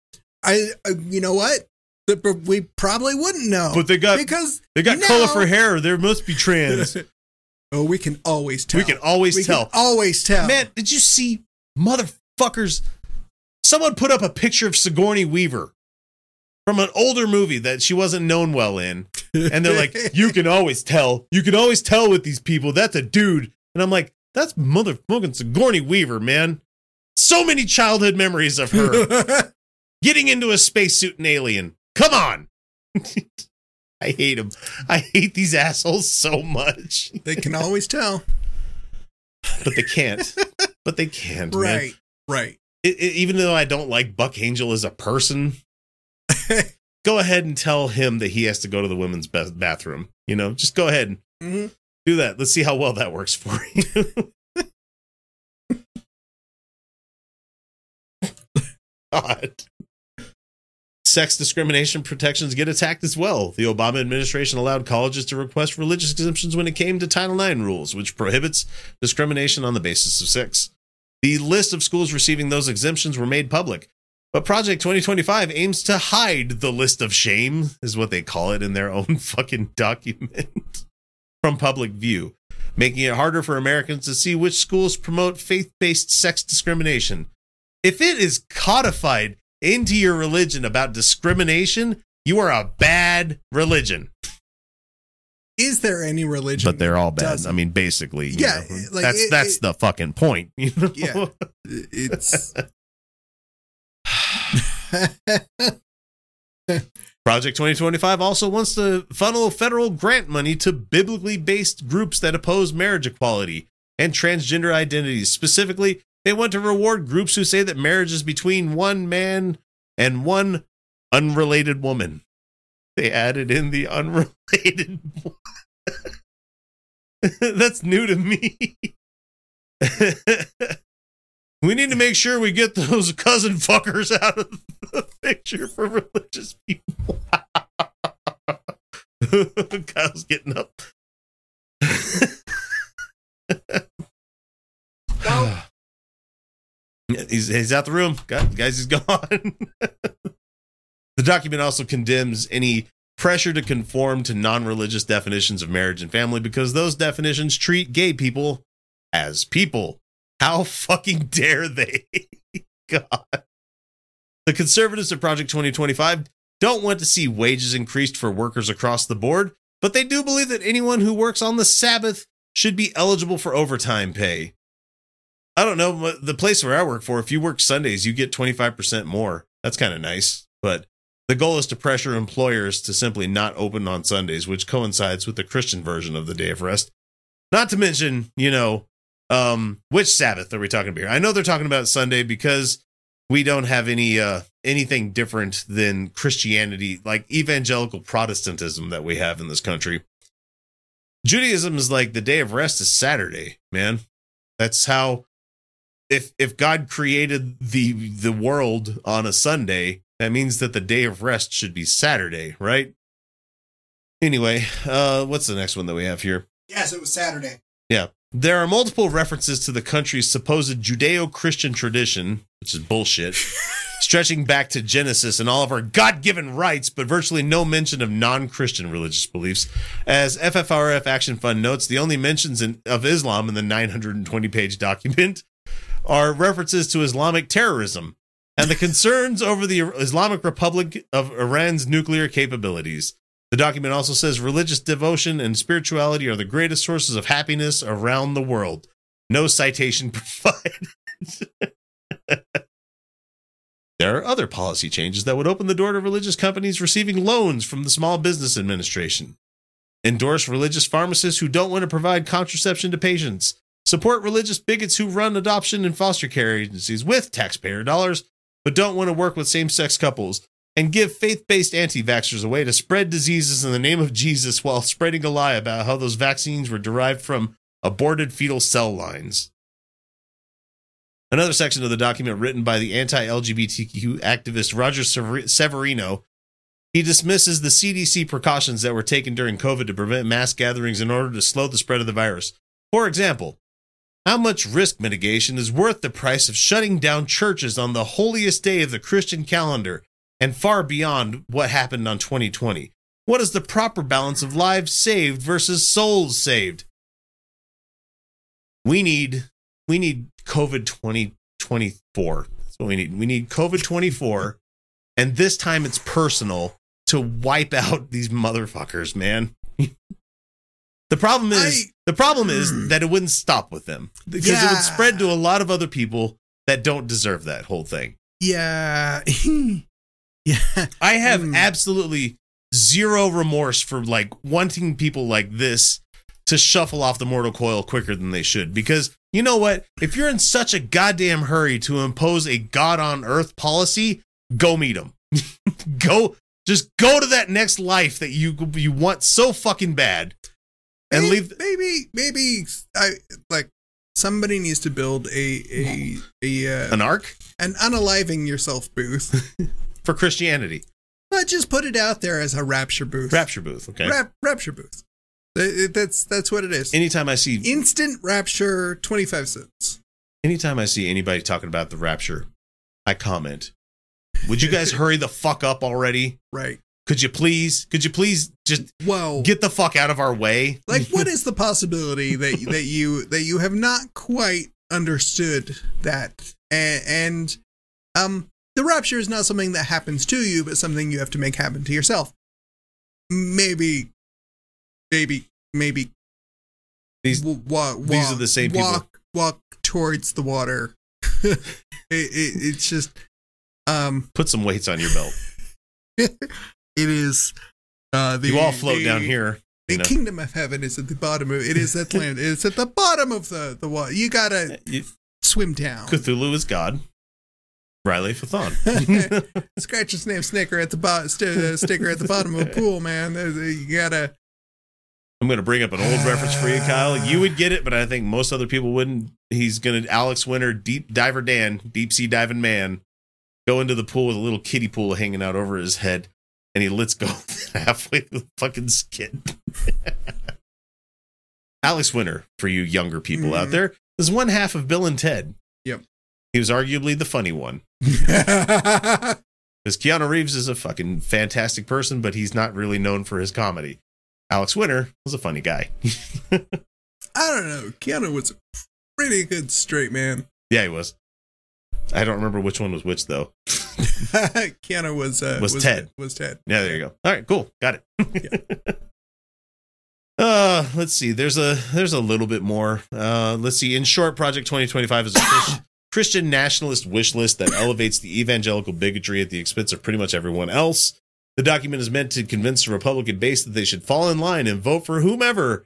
I, uh, you know what? But we probably wouldn't know. But they got because they got now- colorful hair. There must be trans. oh, we can always tell. we can always We tell. Can always tell. Man, did you see motherfuckers? Someone put up a picture of Sigourney Weaver from an older movie that she wasn't known well in. And they're like, you can always tell. You can always tell with these people. That's a dude. And I'm like, that's motherfucking Sigourney Weaver, man. So many childhood memories of her getting into a spacesuit and alien. Come on. I hate him. I hate these assholes so much. they can always tell. But they can't. but they can't. man. Right. Right. it, it- even though I don't like Buck Angel as a person, go ahead and tell him that he has to go to the women's ba- bathroom. You know, just go ahead and Mhm. do that. Let's see how well that works for you. God. Sex discrimination protections get attacked as well. The Obama administration allowed colleges to request religious exemptions when it came to Title IX rules, which prohibits discrimination on the basis of sex. The list of schools receiving those exemptions were made public. But Project 2025 aims to hide the list of shame, is what they call it in their own fucking document, from public view, making it harder for Americans to see which schools promote faith based sex discrimination. If it is codified into your religion about discrimination, you are a bad religion. Is there any religion? But they're all bad. doesn't? I mean, basically, you Yeah, know, like, that's it- that's it- the fucking point. You know? Yeah. It's. Project 2025 also wants to funnel federal grant money to biblically based groups that oppose marriage equality and transgender identities. Specifically, they want to reward groups who say that marriage is between one man and one unrelated woman. They added in the unrelated. That's new to me. we need to make sure we get those cousin fuckers out of the picture for religious people. Kyle's getting up. he's, he's out the room. Guys, he's gone. the document also condemns any pressure to conform to non religious definitions of marriage and family because those definitions treat gay people as people. How fucking dare they? God. The conservatives at Project 2025 don't want to see wages increased for workers across the board, but they do believe that anyone who works on the Sabbath should be eligible for overtime pay. I don't know. The place where I work for, if you work Sundays, you get 25% more. That's kind of nice. But the goal is to pressure employers to simply not open on Sundays, which coincides with the Christian version of the day of rest. Not to mention, you know, um, which Sabbath are we talking about here? I know they're talking about Sunday because we don't have any uh anything different than Christianity, like evangelical Protestantism that we have in this country. Judaism is like the day of rest is Saturday, man. That's how if if God created the the world on a Sunday, that means that the day of rest should be Saturday, right? Anyway, uh what's the next one that we have here? Yes, it was Saturday. Yeah. There are multiple references to the country's supposed Judeo Christian tradition, which is bullshit, stretching back to Genesis and all of our God given rights, but virtually no mention of non Christian religious beliefs. As FFRF Action Fund notes, the only mentions in, of Islam in the 920 page document are references to Islamic terrorism and the concerns over the Islamic Republic of Iran's nuclear capabilities. The document also says religious devotion and spirituality are the greatest sources of happiness around the world. No citation provided. there are other policy changes that would open the door to religious companies receiving loans from the Small Business Administration. Endorse religious pharmacists who don't want to provide contraception to patients. Support religious bigots who run adoption and foster care agencies with taxpayer dollars, but don't want to work with same sex couples and give faith based anti vaxxers a way to spread diseases in the name of Jesus while spreading a lie about how those vaccines were derived from aborted fetal cell lines. Another section of the document written by the anti LGBTQ activist Roger Severino. He dismisses the CDC precautions that were taken during COVID to prevent mass gatherings in order to slow the spread of the virus. For example, how much risk mitigation is worth the price of shutting down churches on the holiest day of the Christian calendar and far beyond what happened on 2020? What is the proper balance of lives saved versus souls saved? We need we need COVID 2024. That's what we need. We need COVID 24 and this time it's personal to wipe out these motherfuckers, man. the problem is I- the problem is hmm. that it wouldn't stop with them because it would spread to a lot of other people that don't deserve that whole thing. Yeah. yeah. I have Hmm. absolutely zero remorse for like wanting people like this to shuffle off the mortal coil quicker than they should because you know what if you're in such a goddamn hurry to impose a god on earth policy go meet them go just go to that next life that you you want so fucking bad and May- leave maybe maybe I like somebody needs to build a a a uh, an arc an unaliving yourself booth. for christianity but just put it out there as a rapture booth. rapture booth okay Rap, rapture booth. That's that's what it is. anytime i see Instant rapture, twenty five cents. anytime I see anybody talking about the rapture, I comment, would you guys hurry the fuck up already? Right. Could you please, could you please just Whoa. get the fuck out of our way? like what is the possibility that that you that you have not quite understood that and, and um the rapture is not something that happens to you but something you have to make happen to yourself maybe maybe maybe These- w- wa- walk, these are the same people. walk walk towards the water it, it, it's just um Put some weights on your belt. it is uh the You all float the- down here. the know, kingdom of heaven is at the bottom of it is at land it's at the bottom of the the water you gotta You- swim down Cthulhu is God. Riley Fathon. scratch his name snicker at the bottom st- uh, sticker at the bottom of a pool man you gotta I'm going to bring up an old reference for you, Kyle. You would get it, but I think most other people wouldn't. He's going to Alex Winter, deep diver Dan, deep sea diving man, go into the pool with a little kiddie pool hanging out over his head, and he lets go halfway through the fucking skin. Alex Winter, for you younger people out Mhm. there, is one half of Bill and Ted. Yep. He was arguably the funny one. Because Keanu Reeves is a fucking fantastic person, but he's not really known for his comedy. Alex Winter was a funny guy. I don't know keanu was a pretty good straight man Yeah, he was. I don't remember which one was which though. keanu was uh Was Ted. was ted Yeah, there you go. All right, cool. Got it. Uh, let's see. There's a there's a little bit more. Uh, let's see. In short, Project 2025 is Christian nationalist wish list that elevates the evangelical bigotry at the expense of pretty much everyone else. The document is meant to convince the Republican base that they should fall in line and vote for whomever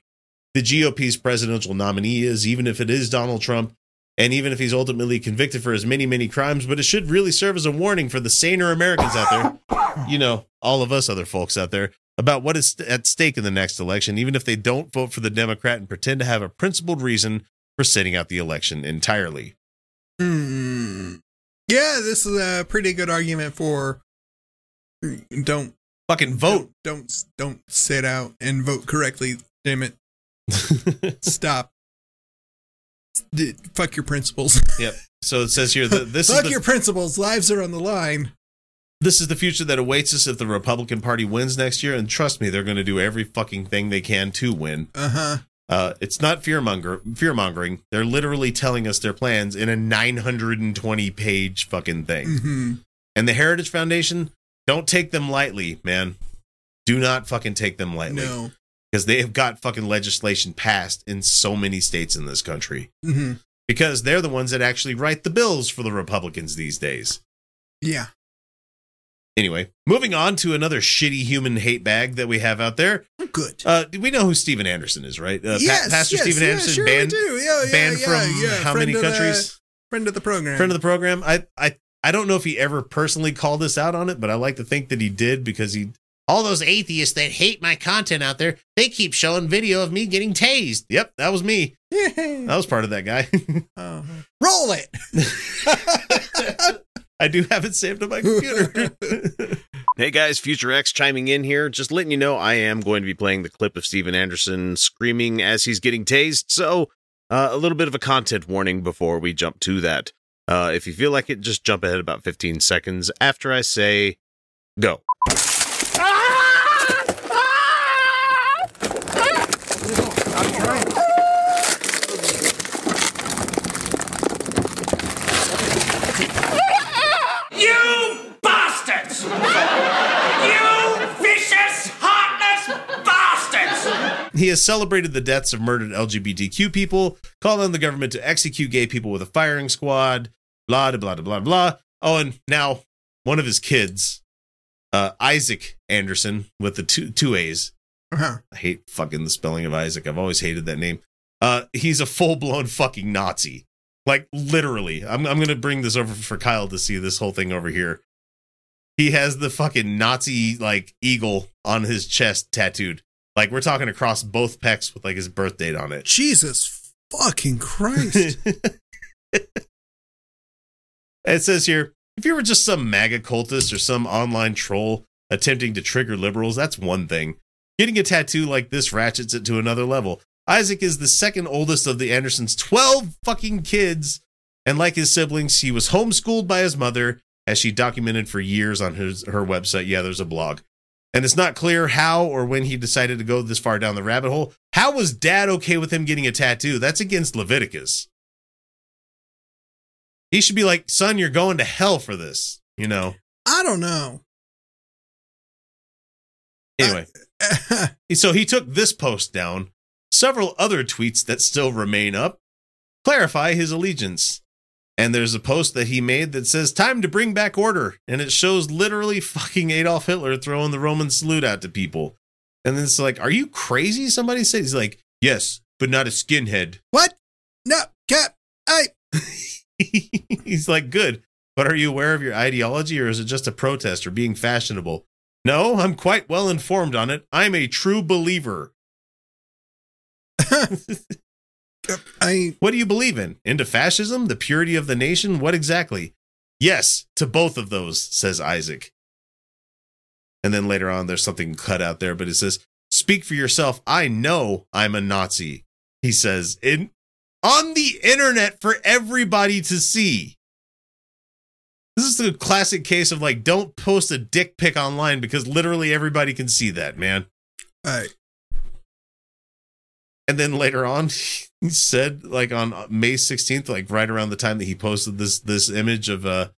the GOP's presidential nominee is, even if it is Donald Trump, and even if he's ultimately convicted for his many, many crimes. But it should really serve as a warning for the saner Americans out there, you know, all of us other folks out there, about what is at stake in the next election, even if they don't vote for the Democrat and pretend to have a principled reason for sitting out the election entirely. Hmm. Yeah, this is a pretty good argument for don't Fucking vote. Don't don't, don't sit out and vote correctly. Damn it! Stop. D- fuck your principles. yep. So it says here that this is fuck the, your principles. Lives are on the line. this is the future that awaits us if the Republican Party wins next year. And trust me, they're going to do every fucking thing they can to win. Uh huh. Uh, it's not fearmonger fear mongering. They're literally telling us their plans in a 920 page fucking thing. hmm And the Heritage Foundation, don't take them lightly, man. Do not fucking take them lightly No. because they have got fucking legislation passed in so many states in this country hmm because they're the ones that actually write the bills for the Republicans these days. Yeah. Anyway, moving on to another shitty human hate bag that we have out there. Good. Uh, we know who Steven Anderson is, right? Uh, Pa- yes, Pastor yes, Steven yeah, Anderson, sure banned, do. Yeah, yeah, banned yeah, from yeah. how Friend many of the- countries? friend of the program. friend of the program. I I I don't know if he ever personally called us out on it, but I like to think that he did because he all those atheists that hate my content out there, they keep showing video of me getting tased. Yep, that was me. that was part of that guy. uh Roll it. I do have it saved on my computer. Hey guys, Future X chiming in here. Just letting you know I am going to be playing the clip of Steven Anderson screaming as he's getting tased. So, uh, a little bit of a content warning before we jump to that. Uh, if you feel like it, just jump ahead about 15 seconds after I say go. He has celebrated the deaths of murdered LGBTQ people, called on the government to execute gay people with a firing squad, blah, blah, blah, blah, blah. Oh, and now one of his kids, uh, Isaac Anderson, with the two, two A's. Uh-huh. I hate fucking the spelling of Isaac. I've always hated that name. Uh, he's a full blown fucking Nazi. Like literally. I'm I'm gonna bring this over for Kyle to see this whole thing over here. He has the fucking Nazi like eagle on his chest tattooed. Like we're talking across both pecs with like his birth date on it. Jesus fucking Christ. It says here, if you were just some MAGA cultist or some online troll attempting to trigger liberals, that's one thing. Getting a tattoo like this ratchets it to another level. Isaac is the second oldest of the Andersons' 12 fucking kids. And like his siblings, he was homeschooled by his mother, as she documented for years on his, her website. Yeah, there's a blog. And it's not clear how or when he decided to go this far down the rabbit hole. How was dad okay with him getting a tattoo? That's against Leviticus. He should be like, son, you're going to hell for this. You know. I don't know. Anyway, so he took this post down. Several other tweets that still remain up clarify his allegiance. And there's a post that he made that says, Time to bring back order. And it shows literally fucking Adolf Hitler throwing the Roman salute out to people. And then it's like, Are you crazy? Somebody says, He's like, Yes, but not a skinhead. what? No, Cap. I. He's like, Good. But are you aware of your ideology or is it just a protest or being fashionable? No, I'm quite well informed on it. I'm a true believer. I. What do you believe in? Into fascism? The purity of the nation? What exactly? Yes, to both of those, says Isaac. And then later on, there's something cut out there, but it says, Speak for yourself. I know I'm a Nazi. He says, in on the internet for everybody to see. This is the classic case of like, don't post a dick pic online because literally everybody can see that, man. I. And then later on, he said, like on May 16th, like right around the time that he posted this this image of uh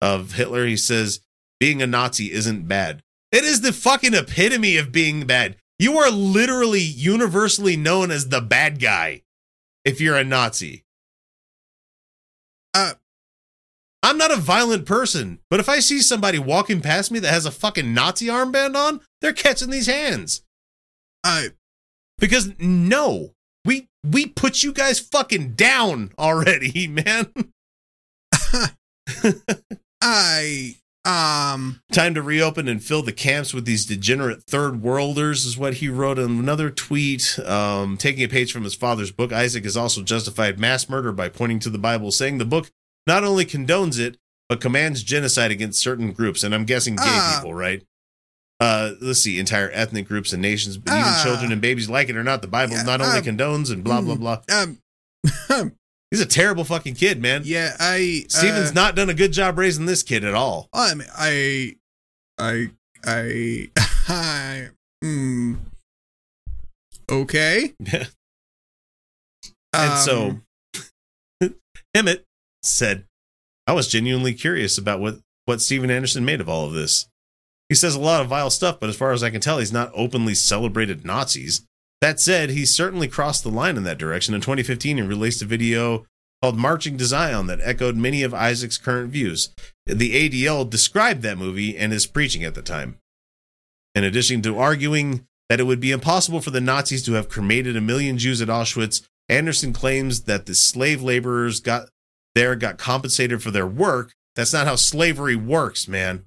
of Hitler, he says, being a Nazi isn't bad. It is the fucking epitome of being bad. You are literally universally known as the bad guy if you're a Nazi. Uh, I'm not a violent person, but if I see somebody walking past me that has a fucking Nazi armband on, they're catching these hands. I Because no, we we put you guys fucking down already, man. I um Time to reopen and fill the camps with these degenerate third worlders is what he wrote in another tweet. Um, taking a page from his father's book, Isaac has also justified mass murder by pointing to the Bible, saying the book not only condones it, but commands genocide against certain groups. And I'm guessing gay Ah. people, right? Uh, let's see, entire ethnic groups and nations, but even Ah. children and babies, like it or not, the Bible Yeah, not only um, condones and blah, blah, blah. um He's a terrible fucking kid, man. yeah, I Steven's uh, not done a good job raising this kid at all. I mean, I I I I hmm. Okay. And so Um, Hemant said, I was genuinely curious about what, what Steven Anderson made of all of this. He says a lot of vile stuff, but as far as I can tell, he's not openly celebrated Nazis. That said, he certainly crossed the line in that direction. In 2015, he released a video called Marching to Zion that echoed many of Isaac's current views. The ADL described that movie and his preaching at the time. In addition to arguing that it would be impossible for the Nazis to have cremated a million Jews at Auschwitz, Anderson claims that the slave laborers got there got compensated for their work. That's not how slavery works, man.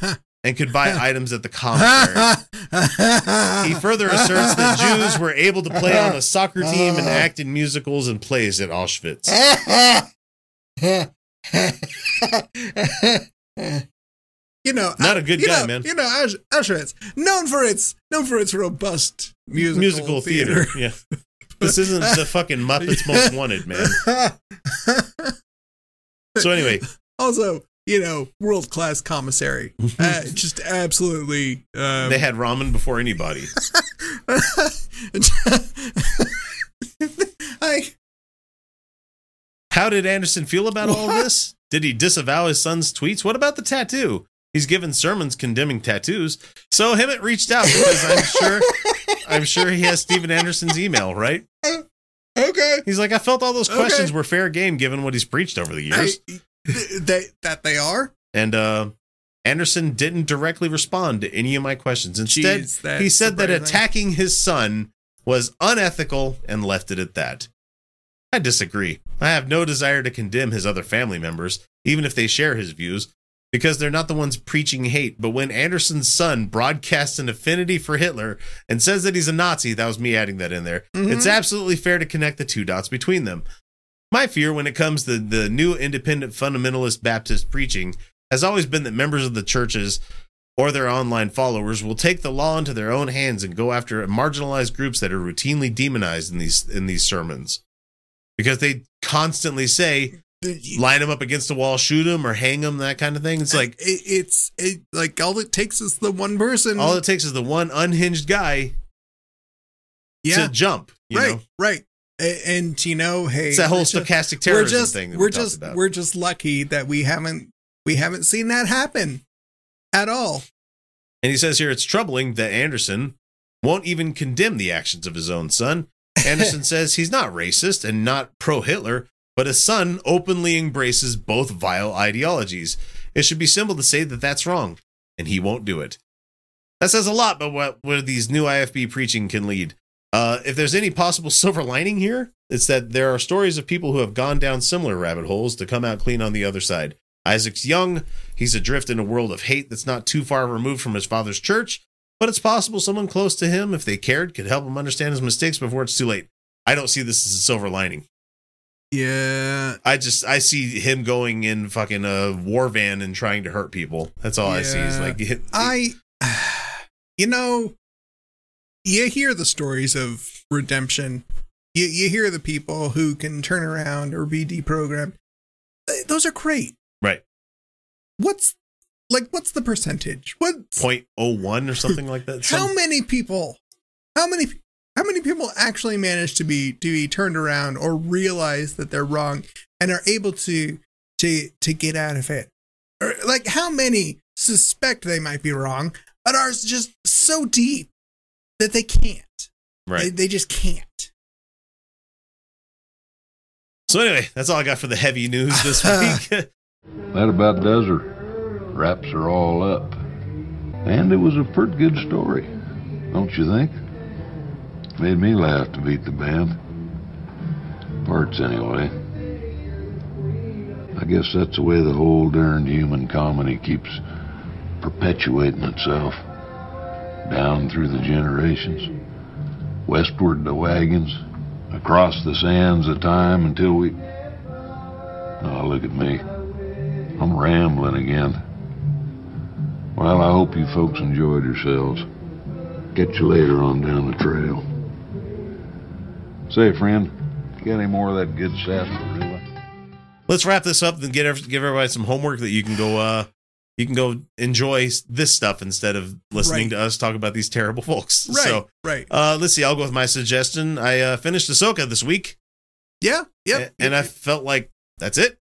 and could buy items at the commissary. He further asserts that Jews were able to play on a soccer team and act in musicals and plays at Auschwitz. you know, Not a good guy, know- man. You know, Auschwitz, known for its known for its robust musical, Musical theater. Yeah. This isn't the fucking Muppets Most Wanted, man. So anyway, also, you know, world class commissary. Uh, just absolutely. Um, they had ramen before anybody. I How did Anderson feel about all this? Did he disavow his son's tweets? What about the tattoo? He's given sermons condemning tattoos. So Hemant reached out because I'm sure I'm sure he has Steven Anderson's email, right? okay. He's like, I felt all those Okay. questions were fair game given what he's preached over the years. I- they that they are. and uh Anderson didn't directly respond to any of my questions. Instead, Jeez, he said that attacking his son was unethical and left it at that. I disagree. I have no desire to condemn his other family members, even if they share his views, because they're not the ones preaching hate. But when Anderson's son broadcasts an affinity for Hitler and says that he's a Nazi, that was me adding that in there, Mhm. it's absolutely fair to connect the two dots between them. My fear when it comes to the new independent fundamentalist Baptist preaching has always been that members of the churches or their online followers will take the law into their own hands and go after marginalized groups that are routinely demonized in these in these sermons. Because they constantly say line them up against the wall, shoot them or hang them, that kind of thing. It's like it, it's it, like all it takes is the one person. all it takes is the one unhinged guy yeah, to jump. Right, know? right. And, you know, hey, It's that whole we're just- stochastic we're terrorism just thing that we're we just about. we're just lucky that we haven't we haven't seen that happen at all. And he says here it's troubling that Anderson won't even condemn the actions of his own son. Anderson says he's not racist and not pro Hitler, but his son openly embraces both vile ideologies. It should be simple to say that that's wrong, and he won't do it. That says a lot about what, where these new IFB preaching can lead. Uh, if there's any possible silver lining here, it's that there are stories of people who have gone down similar rabbit holes to come out clean on the other side. Isaac's young. He's adrift in a world of hate that's not too far removed from his father's church, but it's possible someone close to him, if they cared, could help him understand his mistakes before it's too late. I don't see this as a silver lining. Yeah, I just I see him going in fucking a war van and trying to hurt people. That's all I see. Is Yeah. like it- I, you know, you hear the stories of redemption. You you hear the people who can turn around or be deprogrammed. Those are great. right What's like what's the percentage? What point oh one or something like that. how Some- many people how many how many people actually manage to be to be turned around or realize that they're wrong and are able to to to get out of it or like how many suspect they might be wrong but ours just so deep that they can't. They, Right. they just can't. So anyway, that's all I got for the heavy news this week. That about does her. Wraps her all up. And it was a pretty good story, don't you think? Made me laugh to beat the band. Parts, anyway. I guess that's the way the whole darned human comedy keeps perpetuating itself. Down through the generations. Westward the wagons. Across the sands of time until we. Oh, look at me. I'm rambling again. Well, I hope you folks enjoyed yourselves. Catch you later on down the trail. Say, friend, got any more of that good sarsaparilla? Let's wrap this up and get give everybody some homework that you can go uh you can go enjoy this stuff instead of listening Right. to us talk about these terrible folks. Right. So right. uh let's see, I'll go with my suggestion. I uh finished Ahsoka this week. Yeah. Yep. a- and I felt like that's it.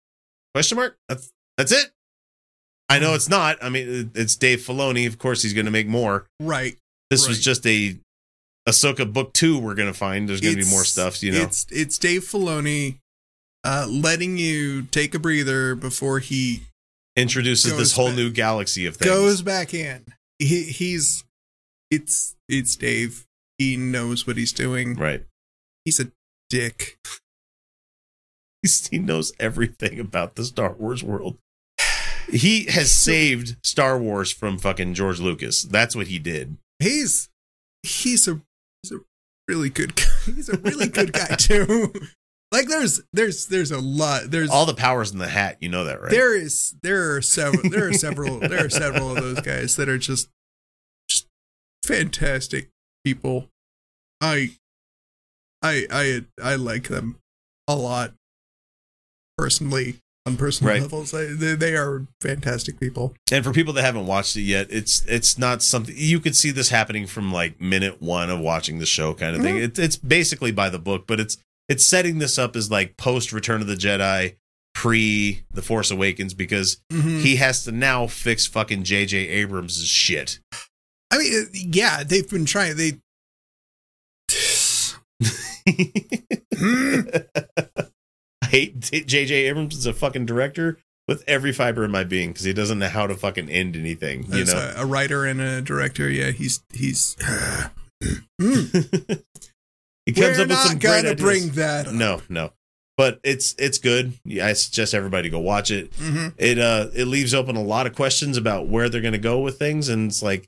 Question mark? That's that's it. I know it's not. I mean, it's Dave Filoni. Of course, he's going to make more. right. This was just a Ahsoka book two. We're going to find. There's going to be more stuff. You know, It's it's Dave Filoni uh, letting you take a breather before he introduces this whole back- new galaxy of things. goes back in. He, he's it's it's Dave. He knows what he's doing. right. He's a dick. He's, he knows everything about the Star Wars world. He has saved Star Wars from fucking George Lucas. That's what he did. He's he's a he's a really good guy. He's a really good guy too. Like there's there's there's a lot there's All the powers in the hat. You know that, right? there is there are several there are several there are several of those guys that are just just fantastic people. I I I I like them a lot personally on personal Right. levels. I, they, they are fantastic people. And for people that haven't watched it yet, it's it's not something you could see this happening from like minute one of watching the show kind of thing. Mhm. It's it's basically by the book, but it's it's setting this up as like post Return of the Jedi, pre The Force Awakens, because Mhm. he has to now fix fucking J.J. Abrams' shit. I mean, uh, yeah, they've been trying. They I hate J.J. Abrams as a fucking director with every fiber in my being because he doesn't know how to fucking end anything. You know, a, a writer and a director, yeah, he's he's. he comes We're up with some great gonna ideas. bring that. Up. No, no. But it's it's good. Yeah, I suggest everybody go watch it. hmm It uh it leaves open a lot of questions about where they're going to go with things, and it's like,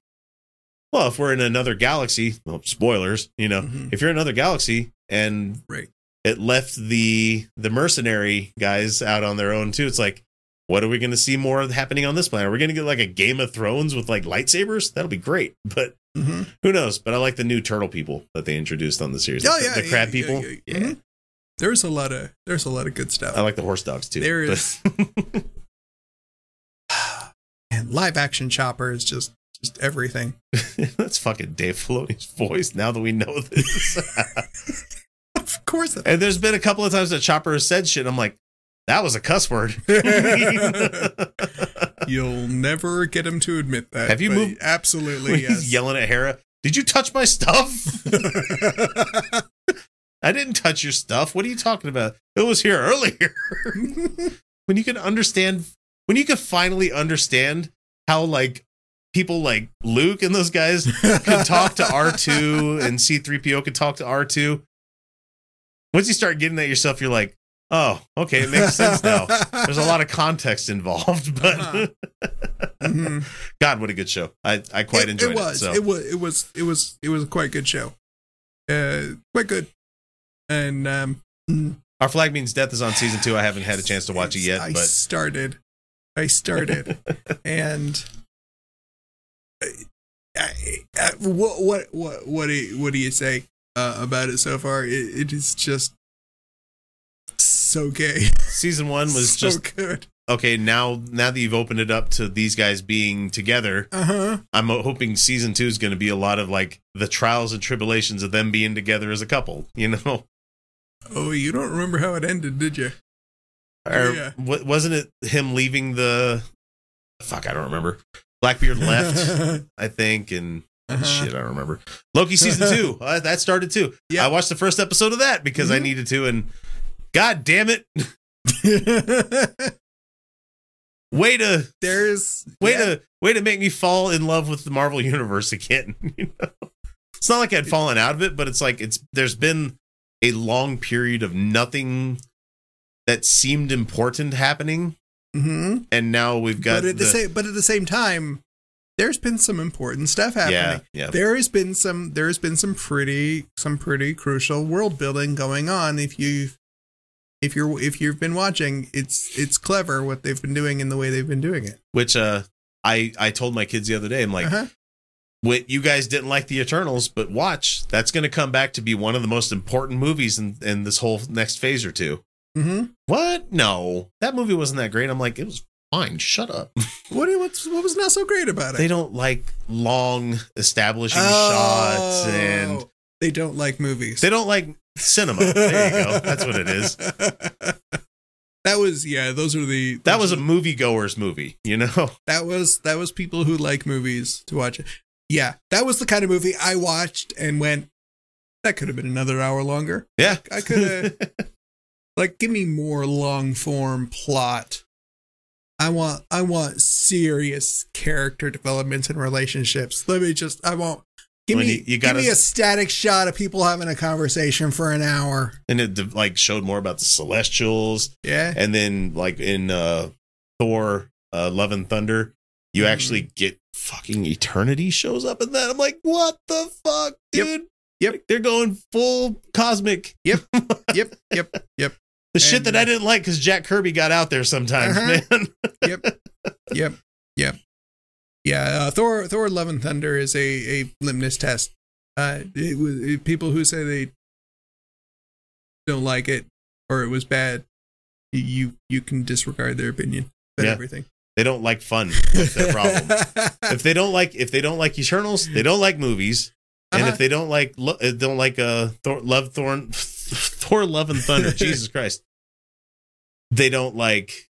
well, if we're in another galaxy, well, spoilers, you know, Mhm. if you're in another galaxy and Right. it left the the mercenary guys out on their own too, it's like, what are we going to see more of happening on this planet? Are we going to get like a Game of Thrones with like lightsabers? That'll be great, but hmm who knows? But I like the new turtle people that they introduced on the series. Oh the, yeah, the crab yeah, yeah, people. yeah, yeah. Mhm. There's a lot of there's a lot of good stuff. I like the horse dogs too. There is. and live action Chopper is just just everything. That's fucking Dave Filoni's voice. Now that we know this, of course. and there's been a couple of times that Chopper has said shit. I'm like, that was a cuss word. You'll never get him to admit that. Have you moved- Absolutely, yes. Yelling at Hera. Did you touch my stuff? I didn't touch your stuff. What are you talking about? It was here earlier. when you can understand, when you can finally understand how like people like Luke and those guys could talk to R2 and C3PO could talk to R2. Once you start getting that yourself, you're like, oh, okay, it makes sense now. There's a lot of context involved, but Uh-huh. Mhm. God, what a good show! I I quite it, enjoyed it. it was. so. It was. It was. It was. It was a quite good show. Uh, quite good. And um, mm, Our flag means death is on season two. I haven't had a chance to watch it yet, I but started. I started, and I, I, I, what what what what do you, what do you say uh, about it so far? It, it is just so gay. season one was so just good. okay. Now, now that you've opened it up to these guys being together, Uh huh. I'm hoping season two is going to be a lot of like the trials and tribulations of them being together as a couple. You know, Oh, you don't remember how it ended, did you? or Yeah. wa- wasn't it him leaving the? Fuck, I don't remember. Blackbeard left, I think, and Uh-huh. shit, I don't remember. Loki season two uh, that started too. Yeah. I watched the first episode of that because I Mhm. needed to, and God damn it, way to There's way yeah. to way to make me fall in love with the Marvel universe again. You know, it's not like I'd fallen out of it, but it's like it's there's been a long period of nothing that seemed important happening, Mhm. and now we've got but at the, same but at the same time, there's been some important stuff happening. yeah yeah There has been some there has been some pretty some pretty crucial world building going on. If you if you're if you've been watching, it's it's clever what they've been doing and the way they've been doing it. which uh I I told my kids the other day I'm like Uh-huh. what you guys didn't like the Eternals, but watch that's going to come back to be one of the most important movies in in this whole next phase or two. Mm-hmm. What? No, that movie wasn't that great. I'm like it was fine. Shut up. What what's, what was not so great about it? they don't like long establishing shots and Oh, they don't like movies. they don't like cinema. There you go. That's what it is. That was yeah. Those are the That was a moviegoer's movie, you know? that was that was people who like movies to watch it. Yeah, that was the kind of movie I watched and went. That could have been another hour longer. Yeah. I coulda- Like, give me more long form plot. I want I want serious character developments and relationships. Let me just I want give When me you- gotta- me a static shot of people having a conversation for an hour. and it like showed more about the Celestials Yeah. and then like in uh Thor uh Love and Thunder, you Mhm. actually get fucking eternity shows up in that. I'm like, what the fuck, Yep. dude? Yep. Like, they're going full cosmic. Yep. Yep. Yep. Yep. The shit that uh, I didn't like because Jack Kirby got out there sometimes, Uh-huh. man. Yep. Yep. Yep. Yeah. Uh, Thor. Thor: Love and Thunder is a a litmus test. Uh, it was it- people who say they don't like it or it was bad. You you can disregard their opinion about Yeah. everything. they don't like fun. That's their problem. if they don't like if they don't like Eternals, they don't like movies. And Uh-huh. if they don't like lo- uh, don't like uh Thor, love Thorn Thor Love and Thunder, Jesus Christ. They don't like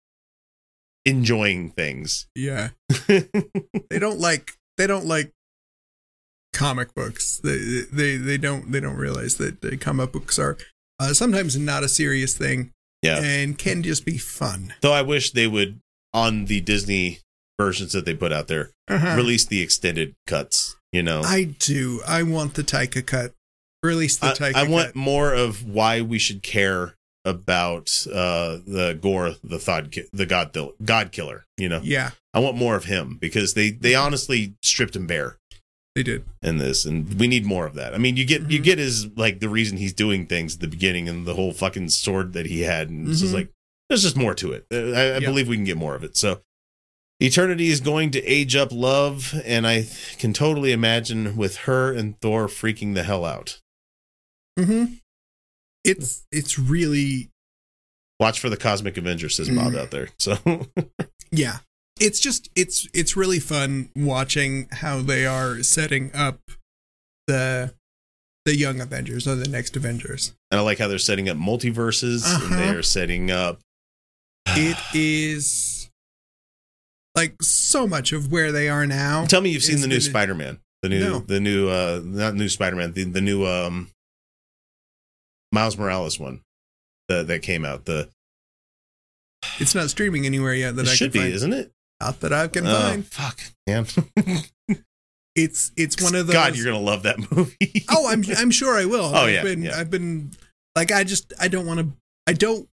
enjoying things. yeah. They don't like they don't like comic books. They they they don't they don't realize that the comic books are uh, sometimes not a serious thing yeah. and can just be fun. Though I wish they would on the Disney versions that they put out there Uh-huh. release the extended cuts, you know. I do. I want the Taika cut. Release the I, Taika I want more of why we should care about uh the gore the ki- the god god killer you know Yeah, i want more of him because they they honestly stripped him bare they did. in this and we need more of that i mean you get you Mhm. get his like the reason he's doing things at the beginning and the whole fucking sword that he had and it's just Mhm. like there's just more to it Uh, i, I Yeah. believe we can get more of it so eternity is going to age up love and i can totally imagine with her and thor freaking the hell out Mm-hmm. It's it's really watch for the cosmic avenger says bob Mm. out there so yeah. It's just it's it's really fun watching how they are setting up the the young Avengers or the next Avengers. And I like how they're setting up multiverses and Uh-huh. they're setting up. It is like so much of where they are now. Tell me you've seen the new Spider Man. The new, No. the new, uh, not new Spider Man, the, the new, um, Miles Morales one that, that came out. The, It's not streaming anywhere yet that it I should can be, find. isn't it? Not that I can Oh, find. fuck, man. It's it's one of those. God, you're going to love that movie. oh, I'm I'm sure I will. Oh, I've yeah, been, yeah. I've been like I just I don't want to I don't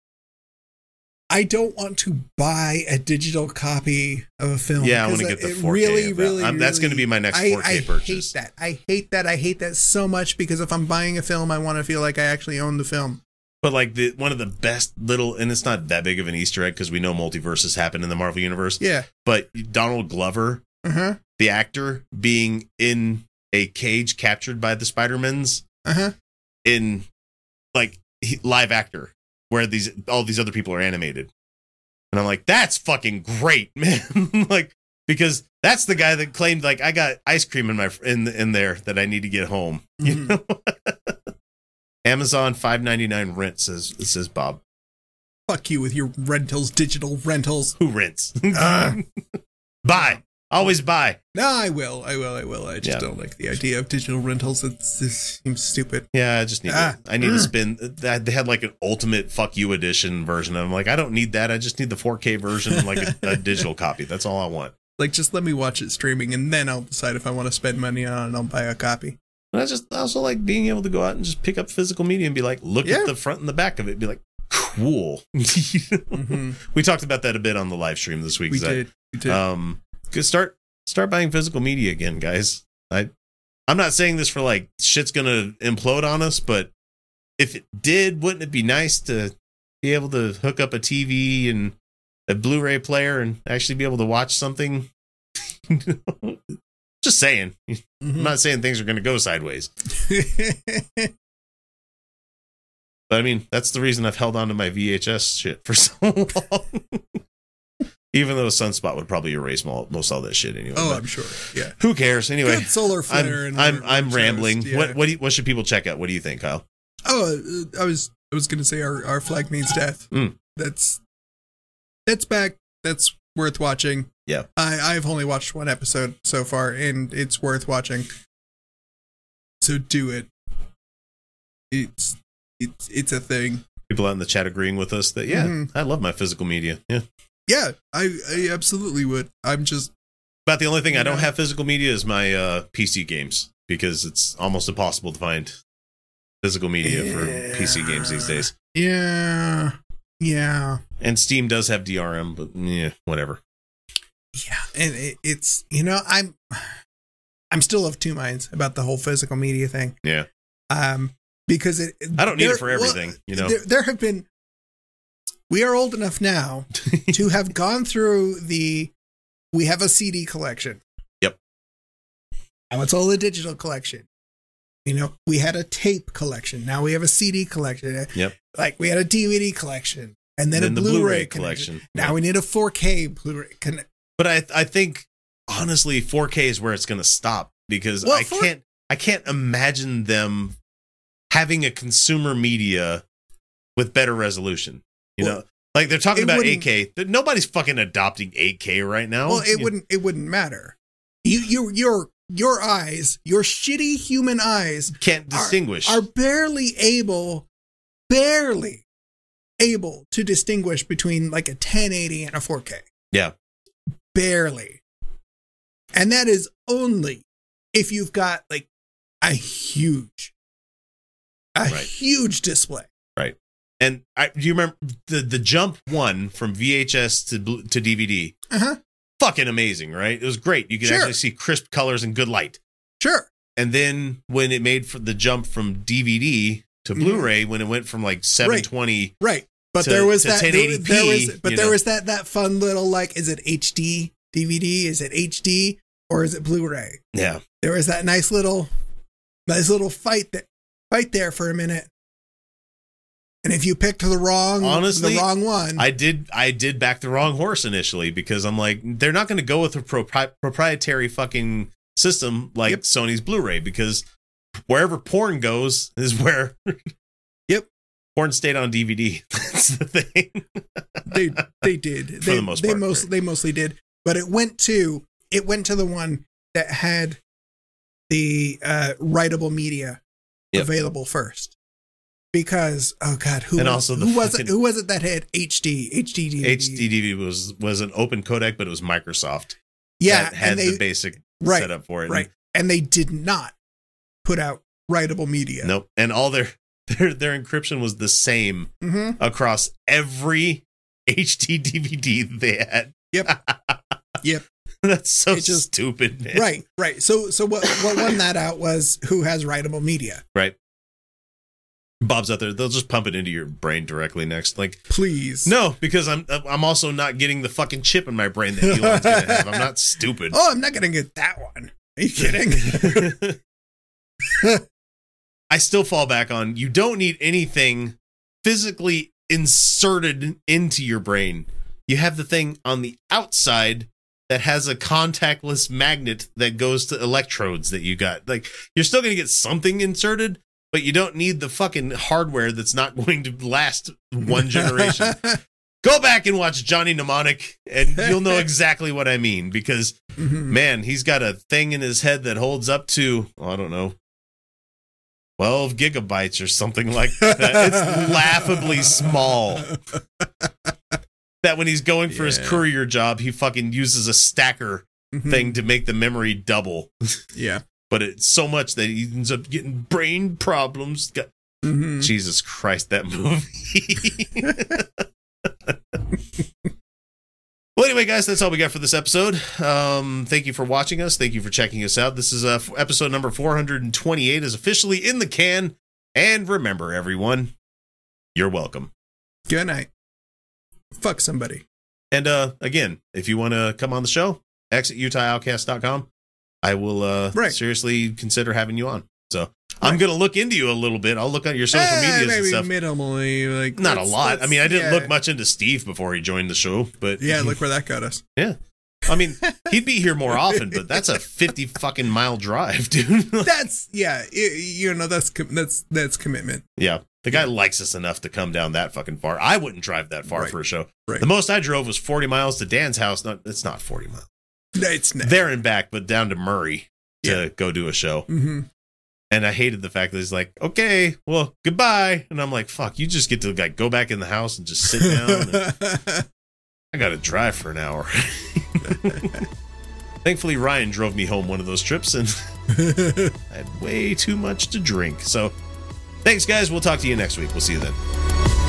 I don't want to buy a digital copy of a film. Yeah, I because wanna get the it 4K Really, that. really, I'm- that's gonna be my next 4K I purchase. I hate that. I hate that. I hate that so much because if I'm buying a film, I want to feel like I actually own the film. But like the one of the best little, and it's not that big of an Easter egg because we know multiverses happen in the Marvel universe. Yeah. But Donald Glover, Uh huh. the actor, being in a cage captured by the Spider-Mans Uh huh. in like he, live actor, where these all these other people are animated, and I'm like, that's fucking great, man. like because that's the guy that claimed like I got ice cream in my in in there that I need to get home. You Mhm. know. Amazon five ninety nine rent says says Bob. Fuck you with your rentals, digital rentals. Who rents? Uh, Buy. Always buy. No, I will. I will. I will. I just Yeah. don't like the idea of digital rentals. It's, it seems stupid. Yeah, I just need. Ah. to, I need to spend. That they had like an ultimate fuck you edition version. I'm like, I don't need that. I just need the 4K version, like a, a digital copy. That's all I want. Like, just let me watch it streaming, and then I'll decide if I want to spend money on it. and I'll buy a copy. And I just also like being able to go out and just pick up physical media and be like, look Yeah. at the front and the back of it. And be like, cool. Mhm. We talked about that a bit on the live stream this week. We did. We did. Um, start start buying physical media again, guys. I I'm not saying this for like shit's gonna implode on us, but if it did, wouldn't it be nice to be able to hook up a TV and a Blu-ray player and actually be able to watch something? Just saying. I'm Mhm. not saying things are gonna go sideways. But I mean, that's the reason I've held on to my VHS shit for so long. Even though a Sunspot would probably erase most all that shit anyway. oh, I'm sure. Yeah. who cares? Anyway, Good solar I'm flare. and I'm, I'm rambling. yeah. What what do you, what should people check out? What do you think, Kyle? Oh, uh, I was I was gonna say our our flag means death. Mm. That's that's back. That's worth watching. Yeah. I I've only watched one episode so far, and it's worth watching. So do it. It's it's it's a thing. People out in the chat agreeing with us that yeah, Mhm. I love my physical media. Yeah. Yeah, I I absolutely would. I'm just About the only thing I don't have physical media is my uh, PC games because it's almost impossible to find physical media for PC games these days. yeah yeah And Steam does have DRM, but yeah, whatever. yeah, and it, it's you know I'm I'm still of two minds about the whole physical media thing. Yeah. Um, because it I don't need it there- for well, everything, you know. there, there have been we are old enough now to have gone through the we have a cd collection Yep. now it's all a digital collection you know we had a tape collection now we have a cd collection Yep. like we had a dvd collection and then, Then a blu-ray, Blu-ray collection. collection. now we need a 4k blu-ray con- But I I think honestly 4K is where it's going to stop because Well, I four- can't I can't imagine them having a consumer media with better resolution. You Well, know, like they're talking about wouldn't- 8K. Nobody's fucking adopting 8K right now. well it You- wouldn't it wouldn't matter you you your your eyes your shitty human eyes can't are- distinguish. are barely able, barely able to distinguish between like a 1080 and a 4K. yeah. Barely. And that is only if you've got like a huge, a Right. huge display. And I do you remember the the jump one from VHS to to DVD? Uh huh. Fucking amazing, right? It was great. You could Sure. actually see crisp colors and good light. Sure. And then when it made for the jump from DVD to Mhm. Blu-ray, when it went from like 720 Right. But To- there was that. There, 1080p, there was, but there know. was that that fun little like, is it HD DVD? Is it HD or is it Blu-ray? Yeah. there was that nice little nice little fight that fight there for a minute and if you picked the wrong Honestly, the wrong one I did I did back the wrong horse initially because I'm like they're not going to go with a propri- proprietary fucking system like Yep. Sony's Blu-ray because wherever porn goes is where Yep. porn stayed on DVD. That's the thing. they they did For they, the most they part, most right. they mostly did but it went to it went to the one that had the uh writable media Yep. available first because oh god who And was, also who was it who was it that had HD HD DVD? HD DVD was was an open codec, but it was Microsoft. yeah that had and they the basic right, setup for it. right and they did not put out writable media Nope. And all their their their encryption was the same hmm across every HD DVD that they had. Yep. Yep. That's so It just- stupid, man. Right, right. So, so what what won that out was who has writable media. Right. Bob's out there. They'll just pump it into your brain directly next. Like, Please. no, because I'm I'm also not getting the fucking chip in my brain that Elon's gonna have. I'm not stupid. Oh, I'm not gonna get that one. Are you kidding? I still fall back on you don't need anything physically inserted into your brain. You have the thing on the outside that has a contactless magnet that goes to electrodes that you got. Like you're still going to get something inserted, but you don't need the fucking hardware that's not going to last one generation. go back and watch Johnny Mnemonic, and you'll know exactly what I mean. Because Mhm. man, he's got a thing in his head that holds up to oh, I don't know. 12 gigabytes or something like that. It's laughably small. That when he's going for his courier job, he fucking uses a stacker Mhm. thing to make the memory double. Yeah. But it's so much that he ends up getting brain problems. Mhm. Jesus Christ, that movie. well, anyway, guys, that's all we got for this episode. Um, thank you for watching us. Thank you for checking us out. This is uh, episode number 428 is officially in the can. And remember, everyone, you're welcome. Good night. Fuck somebody. And uh, again, if you want to come on the show, X at UtahOutcast.com. I will uh, Right. seriously consider having you on. So I'm going to look into you a little bit. I'll look at your social Eh, medias and maybe stuff. minimally, like Not a lot. I mean, I didn't yeah. look much into Steve before he joined the show, but Yeah, look where that got us. Yeah. I mean, he'd be here more often, but that's a 50 fucking mile drive, dude. That's yeah. i you know, that's that's that's commitment. yeah. The guy likes us enough to come down that fucking far. I wouldn't drive that far Right. for a show. Right. The most I drove was 40 miles to Dan's house. Not, it's not 40 miles. It's not. There and back, but down to Murray to Yeah. go do a show. hmm And I hated the fact that he's like, okay, well, goodbye. And I'm like, fuck, you just get to like go back in the house and just sit down. I got to drive for an hour. Thankfully, Ryan drove me home one of those trips and I had way too much to drink. So thanks, guys. We'll talk to you next week. We'll see you then.